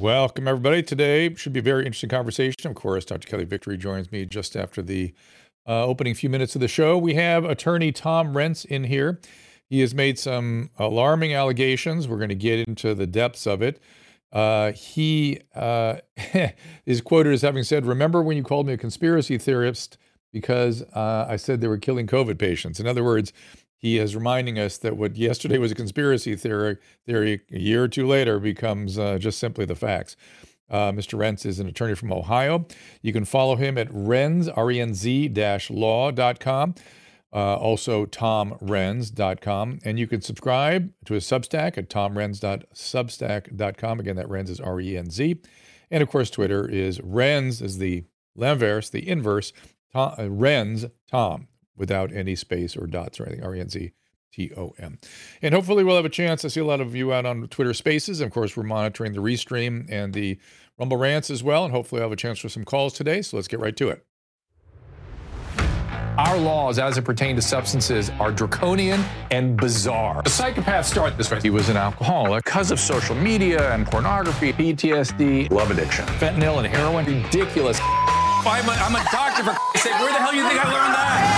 Welcome, everybody. Today should be a very interesting conversation. Of course, Dr. Kelly Victory joins me just after the uh, opening few minutes of the show. We have attorney Tom Renz in here. He has made some alarming allegations. We're going to get into the depths of it. Uh, he uh, is quoted as having said, Remember when you called me a conspiracy theorist because uh, I said they were killing COVID patients? In other words, he is reminding us that what yesterday was a conspiracy theory, theory a year or two later becomes uh, just simply the facts. Uh, Mr. Renz is an attorney from Ohio. You can follow him at renz, R-E-N-Z law.com. Uh, also tomrenz.com. And you can subscribe to his Substack at tomrenz.substack.com. Again, that Renz is R-E-N-Z. And of course, Twitter is Renz is the l'inverse, the inverse, Tom, uh, Renz Tom without any space or dots or anything. R E N Z T O M. And hopefully, we'll have a chance I see a lot of you out on Twitter Spaces. Of course, we're monitoring the restream and the Rumble rants as well. And hopefully, I'll have a chance for some calls today. So let's get right to it. Our laws, as it pertains to substances, are draconian and bizarre. The psychopaths start this way. He was an alcoholic because of social media and pornography, PTSD, love addiction, fentanyl and heroin. Ridiculous. I'm a, I'm a doctor for sake. Where the hell do you think I learned that?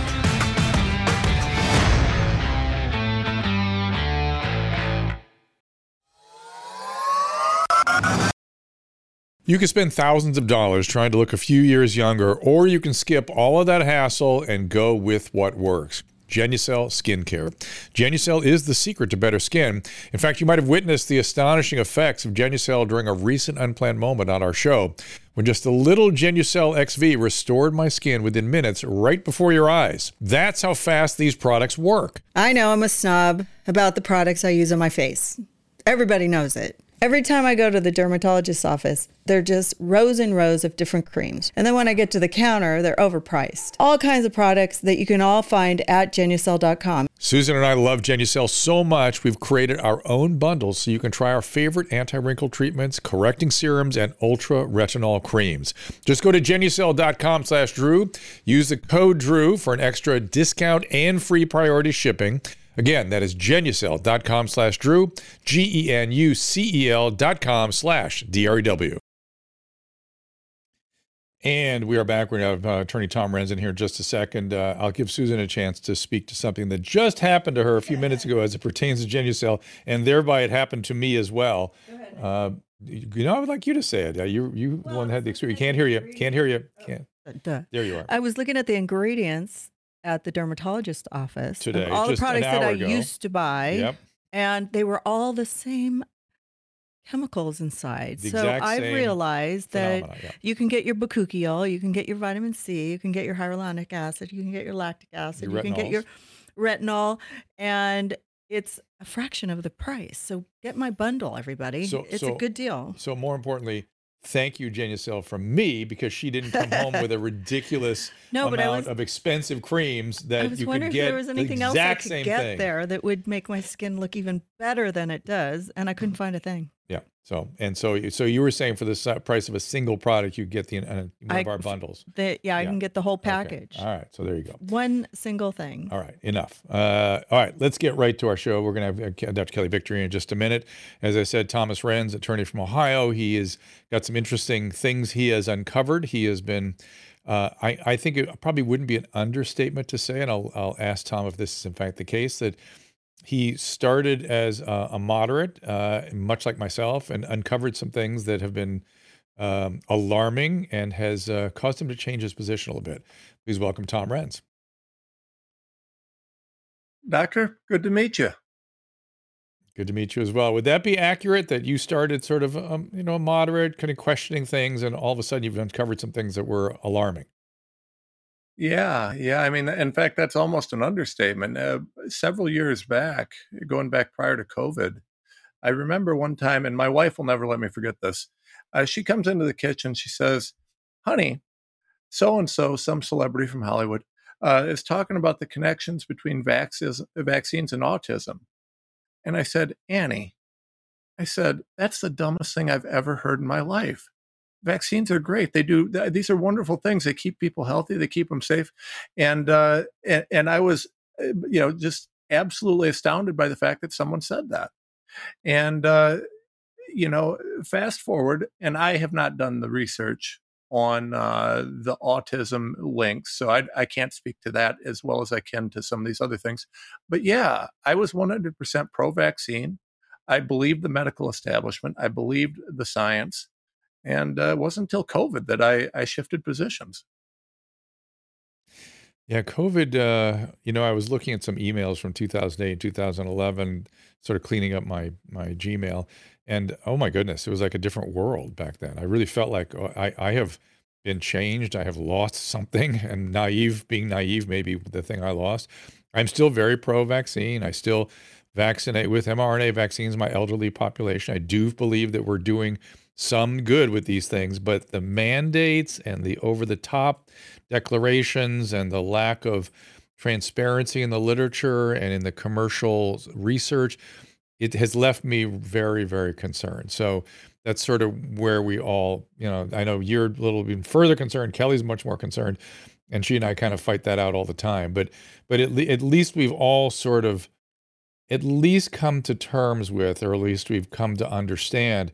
You can spend thousands of dollars trying to look a few years younger, or you can skip all of that hassle and go with what works. Genucel skincare. Genucel is the secret to better skin. In fact, you might have witnessed the astonishing effects of Genucel during a recent unplanned moment on our show, when just a little Genucel XV restored my skin within minutes right before your eyes. That's how fast these products work. I know I'm a snob about the products I use on my face. Everybody knows it. Every time I go to the dermatologist's office, they're just rows and rows of different creams. And then when I get to the counter, they're overpriced. All kinds of products that you can all find at genucel.com. Susan and I love Genucel so much, we've created our own bundles so you can try our favorite anti-wrinkle treatments, correcting serums, and ultra retinol creams. Just go to genucel.com slash Drew. Use the code Drew for an extra discount and free priority shipping. Again, that is genucel.com slash Drew, G E N U C E L dot com slash D R E W. And we are back. We're going to have uh, Attorney Tom Renz in here in just a second. Uh, I'll give Susan a chance to speak to something that just happened to her a few minutes ago as it pertains to Genucel, and thereby it happened to me as well. Uh, you know, I would like you to say it. you you well, the one had the experience. You Can't hear you. Can't hear you. Can't. Duh. There you are. I was looking at the ingredients at the dermatologist office today. all the products that I ago. used to buy, Yep. and they were all the same chemicals inside. The so I've realized that. Yeah. you can get your bakuchiol, you can get your vitamin C, you can get your hyaluronic acid, you can get your lactic acid, Your you can get your retinol, and it's a fraction of the price. So get my bundle, everybody. So- it's so- a good deal. So more importantly, thank you, Genucel, from me because she didn't come home with a ridiculous No, amount was of expensive creams that I was you could wondering get if there was the anything else I exact could get thing. there that would make my skin look even better than it does, and I couldn't find a thing. Yeah. So and so so you were saying for the price of a single product, you get the uh, one I- of our bundles. That yeah, I can get the whole Okay. package. All right. So there you go. One single thing. All right, enough. Uh, all right, let's get right to our show. We're going to have uh, Dr. Kelly Victory in just a minute. As I said, Thomas Renz, attorney from Ohio, he has got some interesting things he has uncovered. He has been, uh, I, I think it probably wouldn't be an understatement to say, and I'll, I'll ask Tom if this is in fact the case, that he started as a, a moderate, uh, much like myself, and uncovered some things that have been um, alarming and has uh, caused him to change his position a little bit. Please welcome Tom Renz. Doctor, good to meet you. Good to meet you as well. Would that be accurate that you started sort of, um, you know, a moderate, kind of questioning things, and all of a sudden you've uncovered some things that were alarming? Yeah, yeah. I mean, in fact, that's almost an understatement. Uh, several years back, going back prior to COVID, I remember one time, and my wife will never let me forget this. Uh, she comes into the kitchen. She says, "Honey, so and so, some celebrity from Hollywood, uh, is talking about the connections between vaccines, vaccines and autism." And I said, Annie, I said, that's the dumbest thing I've ever heard in my life. Vaccines are great. They do, these are wonderful things. They keep people healthy, they keep them safe. And, uh, and, and I was, uh, you know, just absolutely astounded by the fact that someone said that. And, uh, you know, fast forward, and I have not done the research on uh, the autism links, so I, I can't speak to that as well as I can to some of these other things. But yeah, I was 100% pro vaccine. I believed the medical establishment, I believed the science. And uh, it wasn't until COVID that I, I shifted positions. Yeah, COVID, uh, you know, I was looking at some emails from 2008 and 2011, sort of cleaning up my my Gmail, and oh my goodness, it was like a different world back then. I really felt like oh, I I have been changed. I have lost something, and naive, being naive, maybe the thing I lost. I'm still very pro vaccine. I still vaccinate with mRNA vaccines my elderly population. I do believe that we're doing some good with these things, but the mandates and the over the top declarations and the lack of transparency in the literature and in the commercial research, it has left me very, very concerned. So that's sort of where we all, you know, I know you're a little bit further concerned. Kelly's much more concerned, and she and I kind of fight that out all the time. But but at, le- at least we've all sort of at least come to terms with, or at least we've come to understand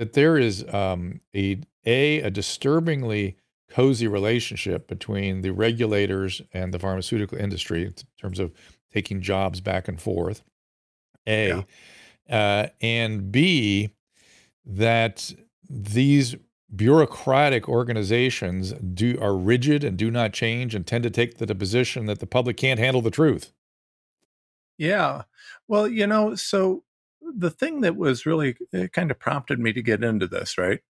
that there is um, a a a disturbingly cozy relationship between the regulators and the pharmaceutical industry in terms of taking jobs back and forth. A yeah. uh, and B that these bureaucratic organizations do are rigid and do not change and tend to take the position that the public can't handle the truth. Yeah. Well, you know, so the thing that was really kind of prompted me to get into this, right,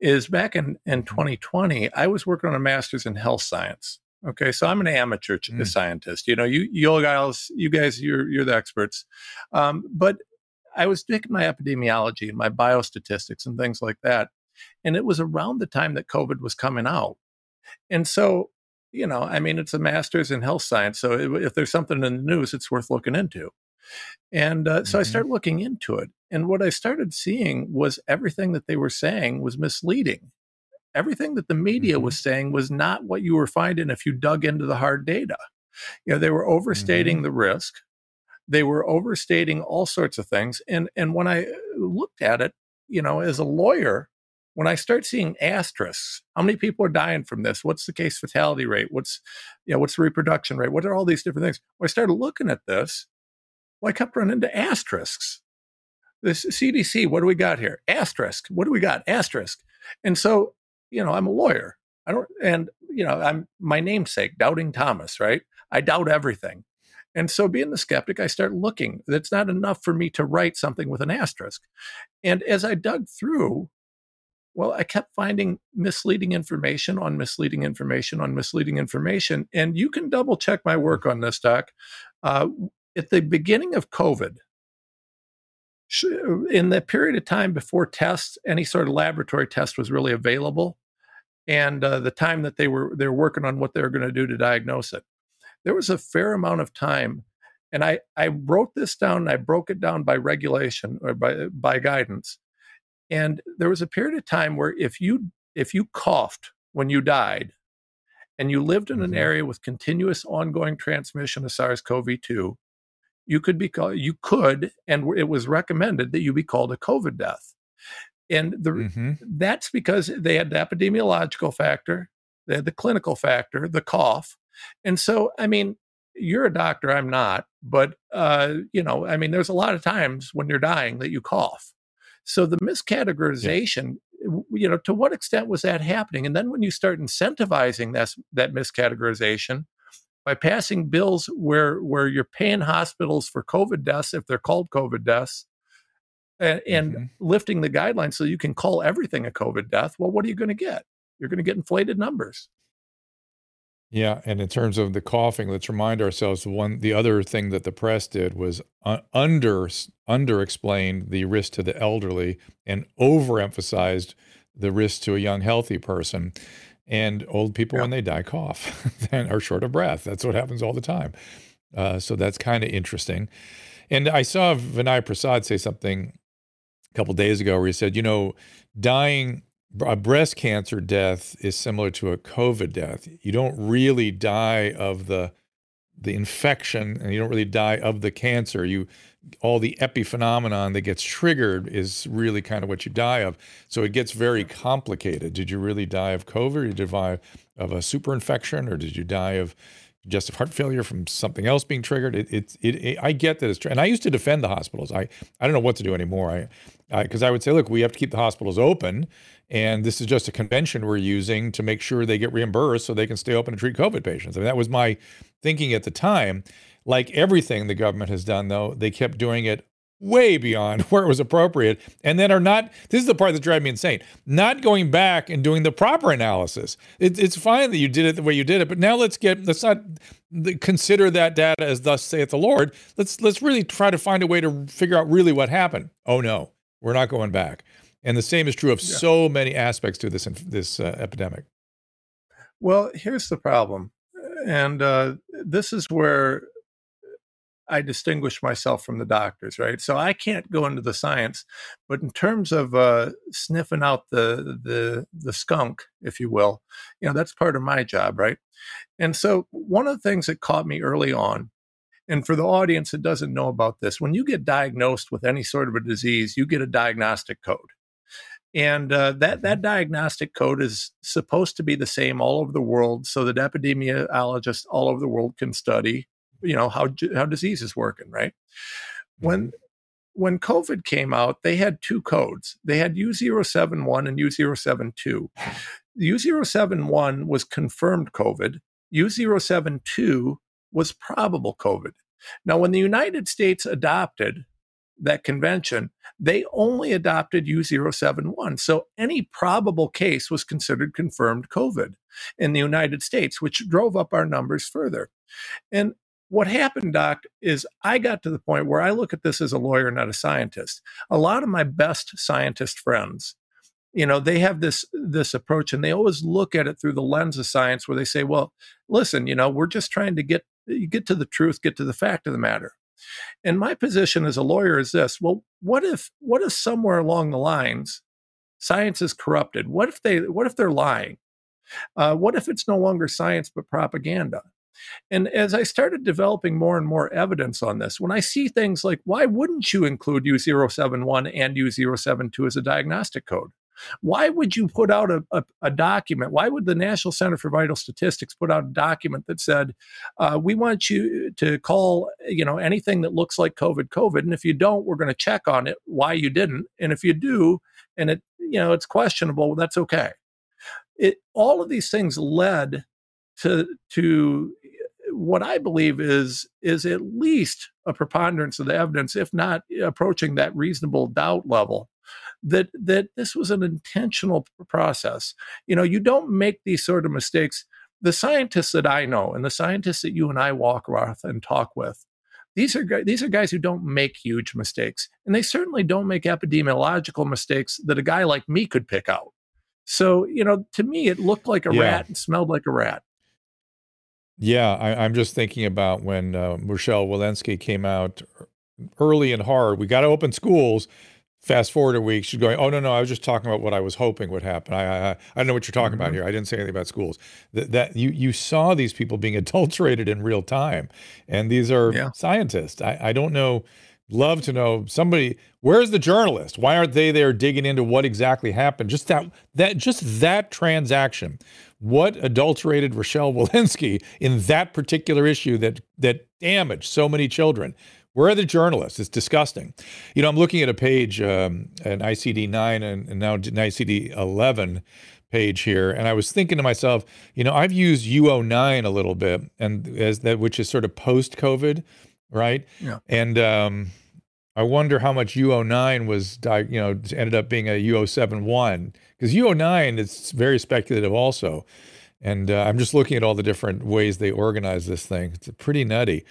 is back in, in 2020, mm-hmm. I was working on a master's in health science. Okay, so I'm an amateur mm. scientist. You know, you you guys, you guys, you're you're the experts. Um, but I was taking my epidemiology and my biostatistics and things like that, and it was around the time that COVID was coming out, and so you know, I mean, it's a master's in health science, so if there's something in the news, it's worth looking into. And uh, so mm-hmm. I started looking into it. And what I started seeing was everything that they were saying was misleading. Everything that the media mm-hmm. was saying was not what you were finding if you dug into the hard data. You know, they were overstating mm-hmm. the risk. They were overstating all sorts of things. And and when I uh, looked at it, you know, as a lawyer, when I start seeing asterisks, how many people are dying from this? What's the case fatality rate? What's, you know, what's the reproduction rate? What are all these different things? When I started looking at this, well, I kept running into asterisks. This CDC, what do we got here? Asterisk. What do we got? Asterisk. And so, you know, I'm a lawyer. I don't, and you know, I'm my namesake, Doubting Thomas, right? I doubt everything. And so, being the skeptic, I start looking. That's not enough for me to write something with an asterisk. And as I dug through, well, I kept finding misleading information on misleading information on misleading information. And you can double check my work on this, Doc. Uh, at the beginning of COVID, in the period of time before tests, any sort of laboratory test was really available, and uh, the time that they were they were working on what they were going to do to diagnose it, there was a fair amount of time, and I I wrote this down and I broke it down by regulation or by by guidance, and there was a period of time where if you if you coughed when you died, and you lived in an mm-hmm. area with continuous ongoing transmission of SARS-CoV-2, you could be called, you could, and it was recommended that you be called a COVID death. And the, mm-hmm. that's because they had the epidemiological factor, they had the clinical factor, the cough. And so, I mean, you're a doctor, I'm not, but, uh, you know, I mean, there's a lot of times when you're dying that you cough. So the miscategorization, yeah. you know, to what extent was that happening? And then when you start incentivizing that, that miscategorization, by passing bills where where you're paying hospitals for COVID deaths if they're called COVID deaths, and, and mm-hmm. lifting the guidelines so you can call everything a COVID death. Well, what are you going to get? You're going to get inflated numbers. Yeah, and in terms of the coughing, let's remind ourselves the one the other thing that the press did was uh, under under explained the risk to the elderly and overemphasized the risk to a young healthy person. And old people, yeah. when they die, cough and are short of breath. That's what happens all the time. Uh, so that's kind of interesting. And I saw Vinay Prasad say something a couple days ago where he said, you know, dying a breast cancer death is similar to a COVID death. You don't really die of the the infection and you don't really die of the cancer. You all the epiphenomenon that gets triggered is really kind of what you die of. So it gets very complicated. Did you really die of COVID? Did you die of a super infection or did you die of congestive heart failure from something else being triggered? It, it, it, it I get that it's true. And I used to defend the hospitals. I, I don't know what to do anymore. I, because I would say, look, we have to keep the hospitals open and this is just a convention we're using to make sure they get reimbursed so they can stay open and treat COVID patients. I mean, that was my thinking at the time. Like everything the government has done, though, they kept doing it way beyond where it was appropriate and then are not this is the part that drives me insane not going back and doing the proper analysis it, it's fine that you did it the way you did it but now let's get let's not consider that data as thus saith the lord let's let's really try to find a way to figure out really what happened oh no we're not going back and the same is true of yeah. so many aspects to this this uh, epidemic. Well, here's the problem, and uh, this is where I distinguish myself from the doctors, right? So I can't go into the science, but in terms of uh, sniffing out the the the skunk, if you will, you know that's part of my job, right? And so one of the things that caught me early on, and for the audience that doesn't know about this, when you get diagnosed with any sort of a disease, you get a diagnostic code and uh, that that diagnostic code is supposed to be the same all over the world, so that epidemiologists all over the world can study, you know, how how disease is working. Right? When mm-hmm. when COVID came out, they had two codes. They had U071 and U072. U071 was confirmed COVID. U072 was probable COVID. Now, when the United States adopted that convention, they only adopted U071. So any probable case was considered confirmed COVID in the United States, which drove up our numbers further. And what happened, Doc, is I got to the point where I look at this as a lawyer, not a scientist. A lot of my best scientist friends, you know, they have this this approach and they always look at it through the lens of science where they say, well, listen, you know, we're just trying to get get to the truth, get to the fact of the matter. And my position as a lawyer is this: well, what if what if somewhere along the lines science is corrupted? What if they what if they're lying? Uh, what if it's no longer science but propaganda? And as I started developing more and more evidence on this, when I see things like, why wouldn't you include U071 and U072 as a diagnostic code? Why would you put out a, a, a, document? Why would the National Center for Vital Statistics put out a document that said, uh, "We want you to call, you know, anything that looks like COVID, COVID, and if you don't, we're going to check on it why you didn't, and if you do, and it, you know, it's questionable, well, that's okay." It all of these things led to to what I believe is is at least a preponderance of the evidence, if not approaching that reasonable doubt level, that that this was an intentional process. You know, you don't make these sort of mistakes. The scientists that I know and the scientists that you and I walk with and talk with, these are these are guys who don't make huge mistakes, and they certainly don't make epidemiological mistakes that a guy like me could pick out. So, you know, to me, it looked like a yeah. rat and smelled like a rat. Yeah, I, am just thinking about when uh, Rochelle Walensky came out early and hard. We got to open schools fast forward a week, she's going, "Oh no, no, I was just talking about what I was hoping would happen. I, I, I don't know what you're talking mm-hmm. about here. I didn't say anything about schools. That, that you you saw these people being adulterated in real time, and these are yeah. scientists. I, I don't know. Love to know somebody. Where's the journalist? Why aren't they there digging into what exactly happened? Just that that just that transaction. What adulterated Rochelle Walensky in that particular issue that that damaged so many children? Where are the journalists? It's disgusting. You know, I'm looking at a page, um, an ICD 9 and, and now an ICD 11 page here, and I was thinking to myself, you know, I've used U09 a little bit, and as that, which is sort of post COVID, right? Yeah. And um, I wonder how much U09 was, you know, ended up being a U071 because U09 is very speculative also. And uh, I'm just looking at all the different ways they organize this thing. It's pretty nutty.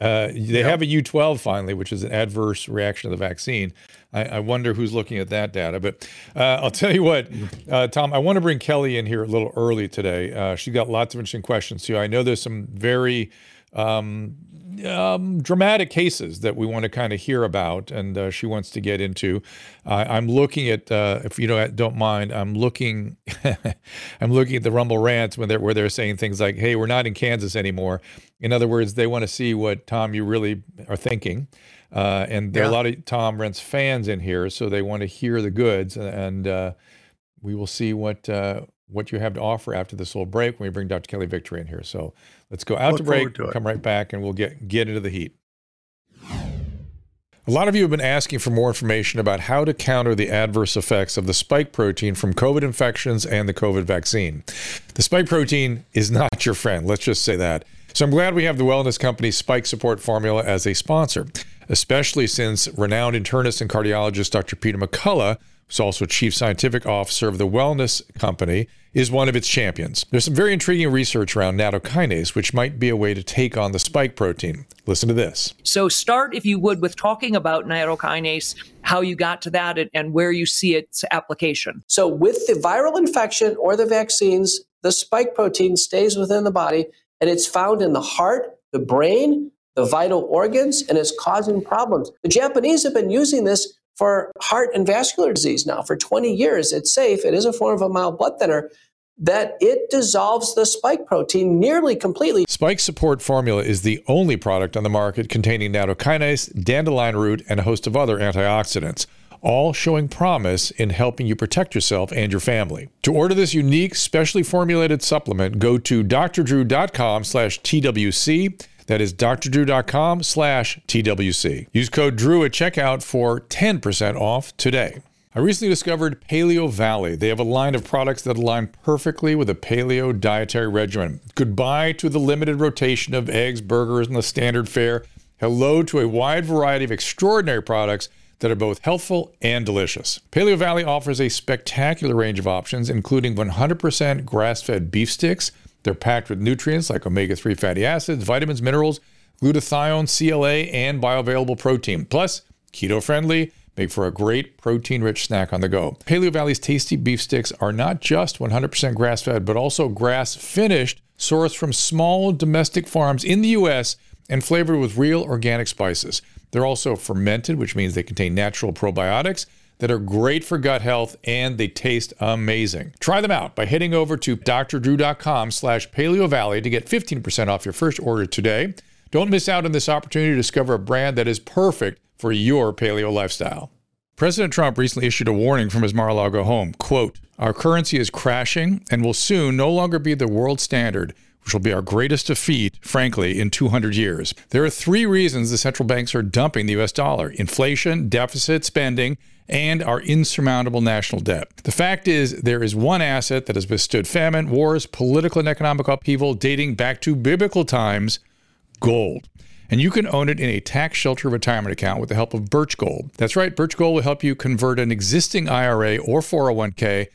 Uh, they yep. have a U12 finally, which is an adverse reaction to the vaccine. I, I wonder who's looking at that data. But uh, I'll tell you what, uh, Tom, I want to bring Kelly in here a little early today. Uh, she got lots of interesting questions too. I know there's some very um, um, dramatic cases that we want to kind of hear about, and uh, she wants to get into. Uh, I'm looking at, uh, if you don't don't mind, I'm looking, I'm looking at the Rumble rants when they're where they're saying things like, "Hey, we're not in Kansas anymore." In other words, they want to see what Tom you really are thinking, uh, and there are a lot of Tom Renz fans in here, so they want to hear the goods, and uh, we will see what uh, what you have to offer after this little break when we bring Dr. Kelly Victory in here. So let's go out Look to break, to come right back, and we'll get get into the heat. A lot of you have been asking for more information about how to counter the adverse effects of the spike protein from COVID infections and the COVID vaccine. The spike protein is not your friend, let's just say that. So I'm glad we have the wellness company Spike Support Formula as a sponsor, especially since renowned internist and cardiologist Dr. Peter McCullough who's also chief scientific officer of the Wellness Company, is one of its champions. There's some very intriguing research around nattokinase, which might be a way to take on the spike protein. Listen to this. So, start, if you would, with talking about nattokinase, how you got to that, and where you see its application. So, with the viral infection or the vaccines, the spike protein stays within the body and it's found in the heart, the brain, the vital organs, and it's causing problems. The Japanese have been using this for heart and vascular disease now for 20 years. It's safe. It is a form of a mild blood thinner that it dissolves the spike protein nearly completely. Spike Support Formula is the only product on the market containing nattokinase, dandelion root, and a host of other antioxidants, all showing promise in helping you protect yourself and your family. To order this unique, specially formulated supplement, go to drdrew.com slash TWC that is drdrew.com slash TWC. Use code DREW at checkout for 10% off today. I recently discovered Paleo Valley. They have a line of products that align perfectly with a paleo dietary regimen. Goodbye to the limited rotation of eggs, burgers, and the standard fare. Hello to a wide variety of extraordinary products that are both healthful and delicious. Paleo Valley offers a spectacular range of options, including 100% grass fed beef sticks they're packed with nutrients like omega 3 fatty acids, vitamins, minerals, glutathione, CLA, and bioavailable protein. Plus, keto friendly, make for a great protein rich snack on the go. Paleo Valley's tasty beef sticks are not just 100% grass fed, but also grass finished, sourced from small domestic farms in the U.S. and flavored with real organic spices. They're also fermented, which means they contain natural probiotics that are great for gut health and they taste amazing. Try them out by heading over to drdrew.com slash paleovalley to get 15% off your first order today. Don't miss out on this opportunity to discover a brand that is perfect for your paleo lifestyle. President Trump recently issued a warning from his Mar-a-Lago home. Quote, our currency is crashing and will soon no longer be the world standard which will be our greatest defeat, frankly, in 200 years. There are three reasons the central banks are dumping the US dollar inflation, deficit spending, and our insurmountable national debt. The fact is, there is one asset that has withstood famine, wars, political and economic upheaval dating back to biblical times gold. And you can own it in a tax shelter retirement account with the help of Birch Gold. That's right, Birch Gold will help you convert an existing IRA or 401k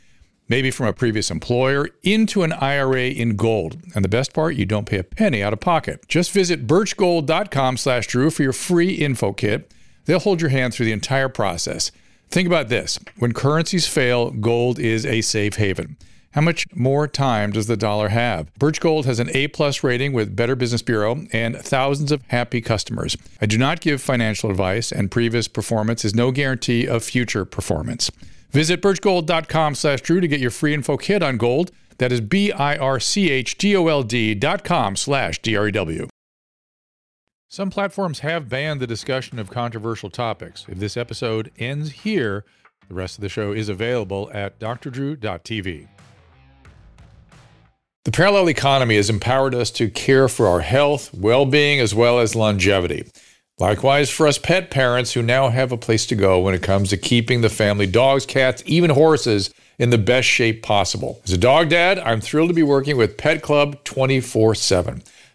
maybe from a previous employer, into an IRA in gold. And the best part, you don't pay a penny out of pocket. Just visit birchgold.com slash Drew for your free info kit. They'll hold your hand through the entire process. Think about this. When currencies fail, gold is a safe haven. How much more time does the dollar have? Birch Gold has an A plus rating with Better Business Bureau and thousands of happy customers. I do not give financial advice, and previous performance is no guarantee of future performance. Visit birchgold.com slash Drew to get your free info kit on gold. That is B-I-R-C-H-G-O-L-D dot com slash D-R-E-W. Some platforms have banned the discussion of controversial topics. If this episode ends here, the rest of the show is available at drdrew.tv. The parallel economy has empowered us to care for our health, well being, as well as longevity. Likewise, for us pet parents who now have a place to go when it comes to keeping the family dogs, cats, even horses in the best shape possible. As a dog dad, I'm thrilled to be working with Pet Club 24 7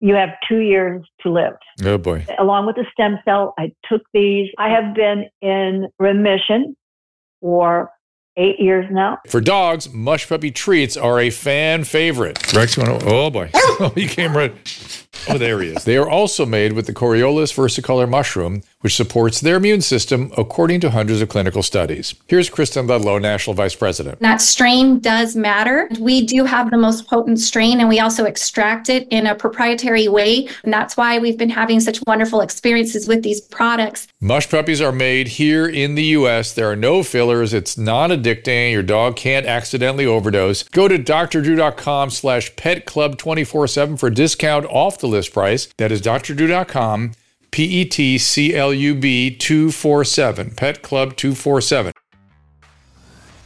you have two years to live. Oh boy. Along with the stem cell, I took these. I have been in remission for eight years now. For dogs, Mush Puppy treats are a fan favorite. Rex, you want to, oh boy, oh, he came right. Oh, there he is. They are also made with the Coriolus versicolor mushroom, which supports their immune system according to hundreds of clinical studies. Here's Kristen Ludlow, National Vice President. That strain does matter. We do have the most potent strain, and we also extract it in a proprietary way. And that's why we've been having such wonderful experiences with these products. Mush puppies are made here in the U.S. There are no fillers. It's non Your dog can't accidentally overdose. Go to drdrew.com slash petclub247 for discount off the list price. That is drdrew.com P E T C L U B 247, Pet Club 247.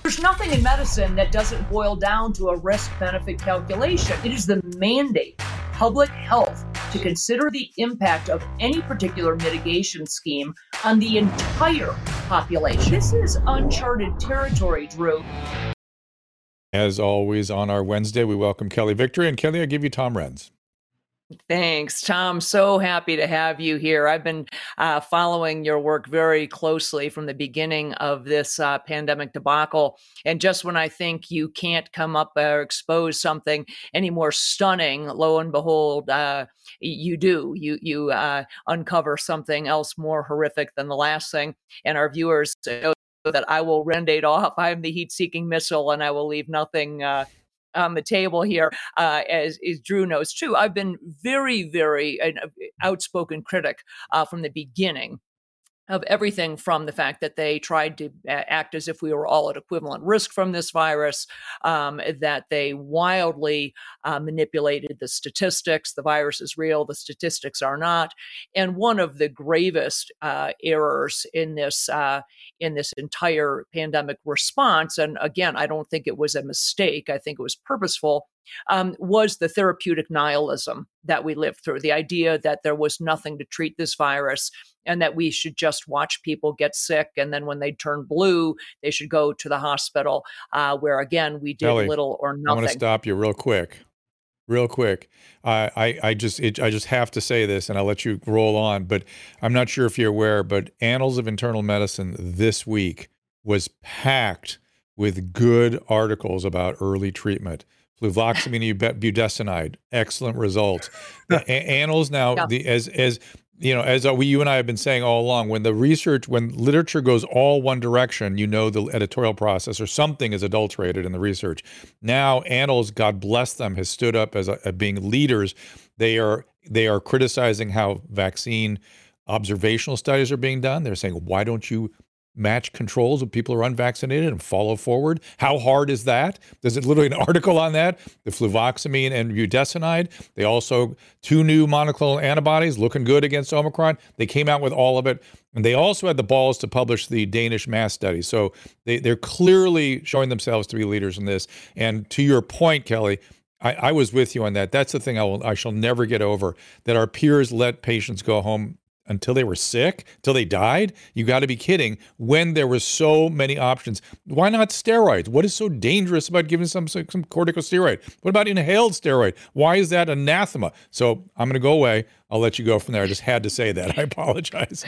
There's nothing in medicine that doesn't boil down to a risk benefit calculation. It is the mandate public health to consider the impact of any particular mitigation scheme on the entire population. This is uncharted territory, Drew. As always, on our Wednesday, we welcome Kelly Victory. And Kelly, I give you Tom Renz. Thanks, Tom. So happy to have you here. I've been uh, following your work very closely from the beginning of this uh, pandemic debacle. And just when I think you can't come up or expose something any more stunning, lo and behold, uh, you do. You you uh, uncover something else more horrific than the last thing. And our viewers know that I will rendate off. I'm the heat-seeking missile, and I will leave nothing uh, on the table here, uh, as, as, Drew knows too. I've been very, very an outspoken critic uh, from the beginning of everything from the fact that they tried to act as if we were all at equivalent risk from this virus, um, that they wildly uh, manipulated the statistics. The virus is real, the statistics are not. And one of the gravest uh, errors in this uh, in this entire pandemic response, and again, I don't think it was a mistake. I think it was purposeful um, was the therapeutic nihilism that we lived through the idea that there was nothing to treat this virus and that we should just watch people get sick. And then when they turn blue, they should go to the hospital, uh, where again, we did Ellie, little or nothing. I want to stop you real quick. Real quick, I, I, I just it, I just have to say this, and I'll let you roll on. But I'm not sure if you're aware, but Annals of Internal Medicine this week was packed with good articles about early treatment fluvoxamine budesonide, excellent results. The annals now, yeah. the, as as you know, as uh, we you and I have been saying all along, when the research, when literature goes all one direction, you know the editorial process or something is adulterated in the research. Now, Annals, God bless them, has stood up as a, a being leaders. They are they are criticizing how vaccine observational studies are being done. They're saying, why don't you match controls of people who are unvaccinated and follow forward. How hard is that? There's literally an article on that. The fluvoxamine and budesonide. They also two new monoclonal antibodies looking good against Omicron. They came out with all of it. And they also had the balls to publish the Danish mass study. So they, they're clearly showing themselves to be leaders in this. And to your point, Kelly, I, I was with you on that. That's the thing I will I shall never get over that our peers let patients go home until they were sick, until they died? You got to be kidding. When there were so many options, why not steroids? What is so dangerous about giving some some corticosteroid? What about inhaled steroid? Why is that anathema? So I'm going to go away. I'll let you go from there. I just had to say that. I apologize.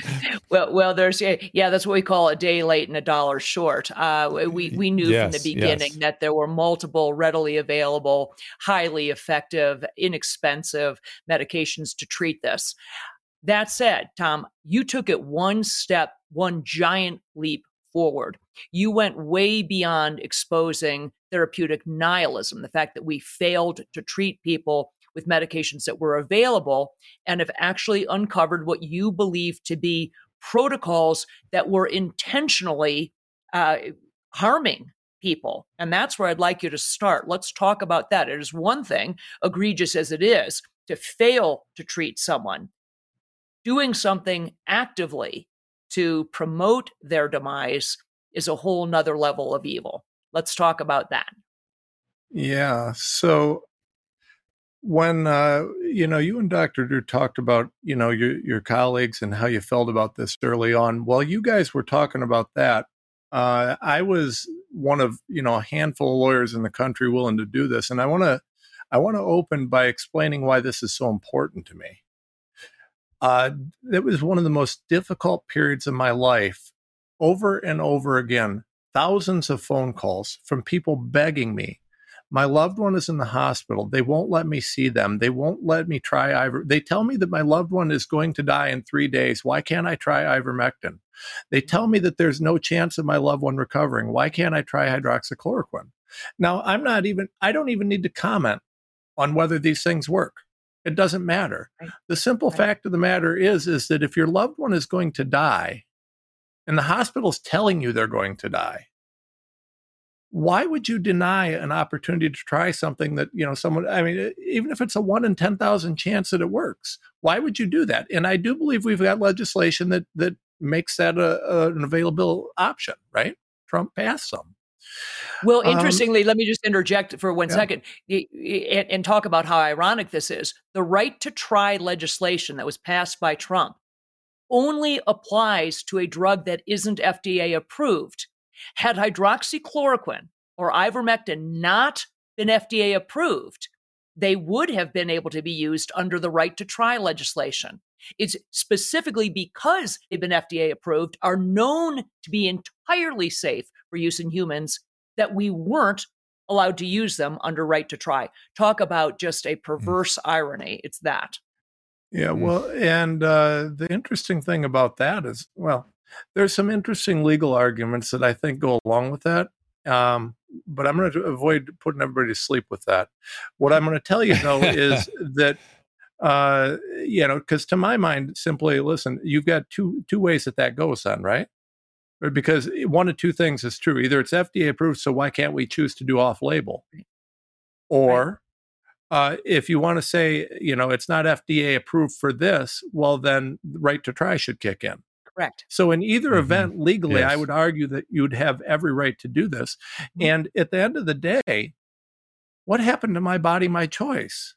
well, well, there's yeah, that's what we call a day late and a dollar short. Uh, we we knew yes, from the beginning yes. that there were multiple readily available, highly effective, inexpensive medications to treat this. That said, Tom, you took it one step, one giant leap forward. You went way beyond exposing therapeutic nihilism, the fact that we failed to treat people with medications that were available and have actually uncovered what you believe to be protocols that were intentionally uh, harming people. And that's where I'd like you to start. Let's talk about that. It is one thing, egregious as it is, to fail to treat someone doing something actively to promote their demise is a whole nother level of evil. Let's talk about that. Yeah. So when uh, you know you and Dr. Drew talked about you know your your colleagues and how you felt about this early on, while you guys were talking about that, uh, I was one of you know a handful of lawyers in the country willing to do this, and I want to I want to open by explaining why this is so important to me. Uh, it was one of the most difficult periods of my life over and over again. thousands of phone calls from people begging me my loved one is in the hospital. They won't let me see them. They won't let me try iver. They tell me that my loved one is going to die in three days. Why can't I try ivermectin? They tell me that there's no chance of my loved one recovering. Why can't I try hydroxychloroquine? Now, I'm not even, I don't even need to comment on whether these things work. It doesn't matter. Right. The simple right. fact of the matter is, is that if your loved one is going to die and the hospital's telling you they're going to die, why would you deny an opportunity to try something that you know someone i mean even if it's a 1 in 10,000 chance that it works why would you do that and i do believe we've got legislation that that makes that a, a an available option right trump passed some well, um, interestingly, um, let me just interject for one yeah. second and, and talk about how ironic this is. The right to try legislation that was passed by Trump only applies to a drug that isn't FDA approved. Had hydroxychloroquine or ivermectin not been FDA approved, they would have been able to be used under the right to try legislation. It's specifically because they've been FDA approved, are known to be entirely safe for use in humans, that we weren't allowed to use them under right to try. Talk about just a mm. perverse mm. irony. It's that. Yeah, mm. well, and uh, the interesting thing about that is, well, there's some interesting legal arguments that I think go along with that. Um, but I'm going to avoid putting everybody to sleep with that. What I'm going to tell you though is that uh, you know, because to my mind, simply listen, you've got two two ways that that goes on, right? Because one of two things is true: either it's FDA approved, so why can't we choose to do off label, or uh, if you want to say, you know, it's not FDA approved for this, well, then right to try should kick in. Correct. So in either mm-hmm. event, legally, yes. I would argue that you would have every right to do this. Mm-hmm. And at the end of the day, what happened to my body, my choice?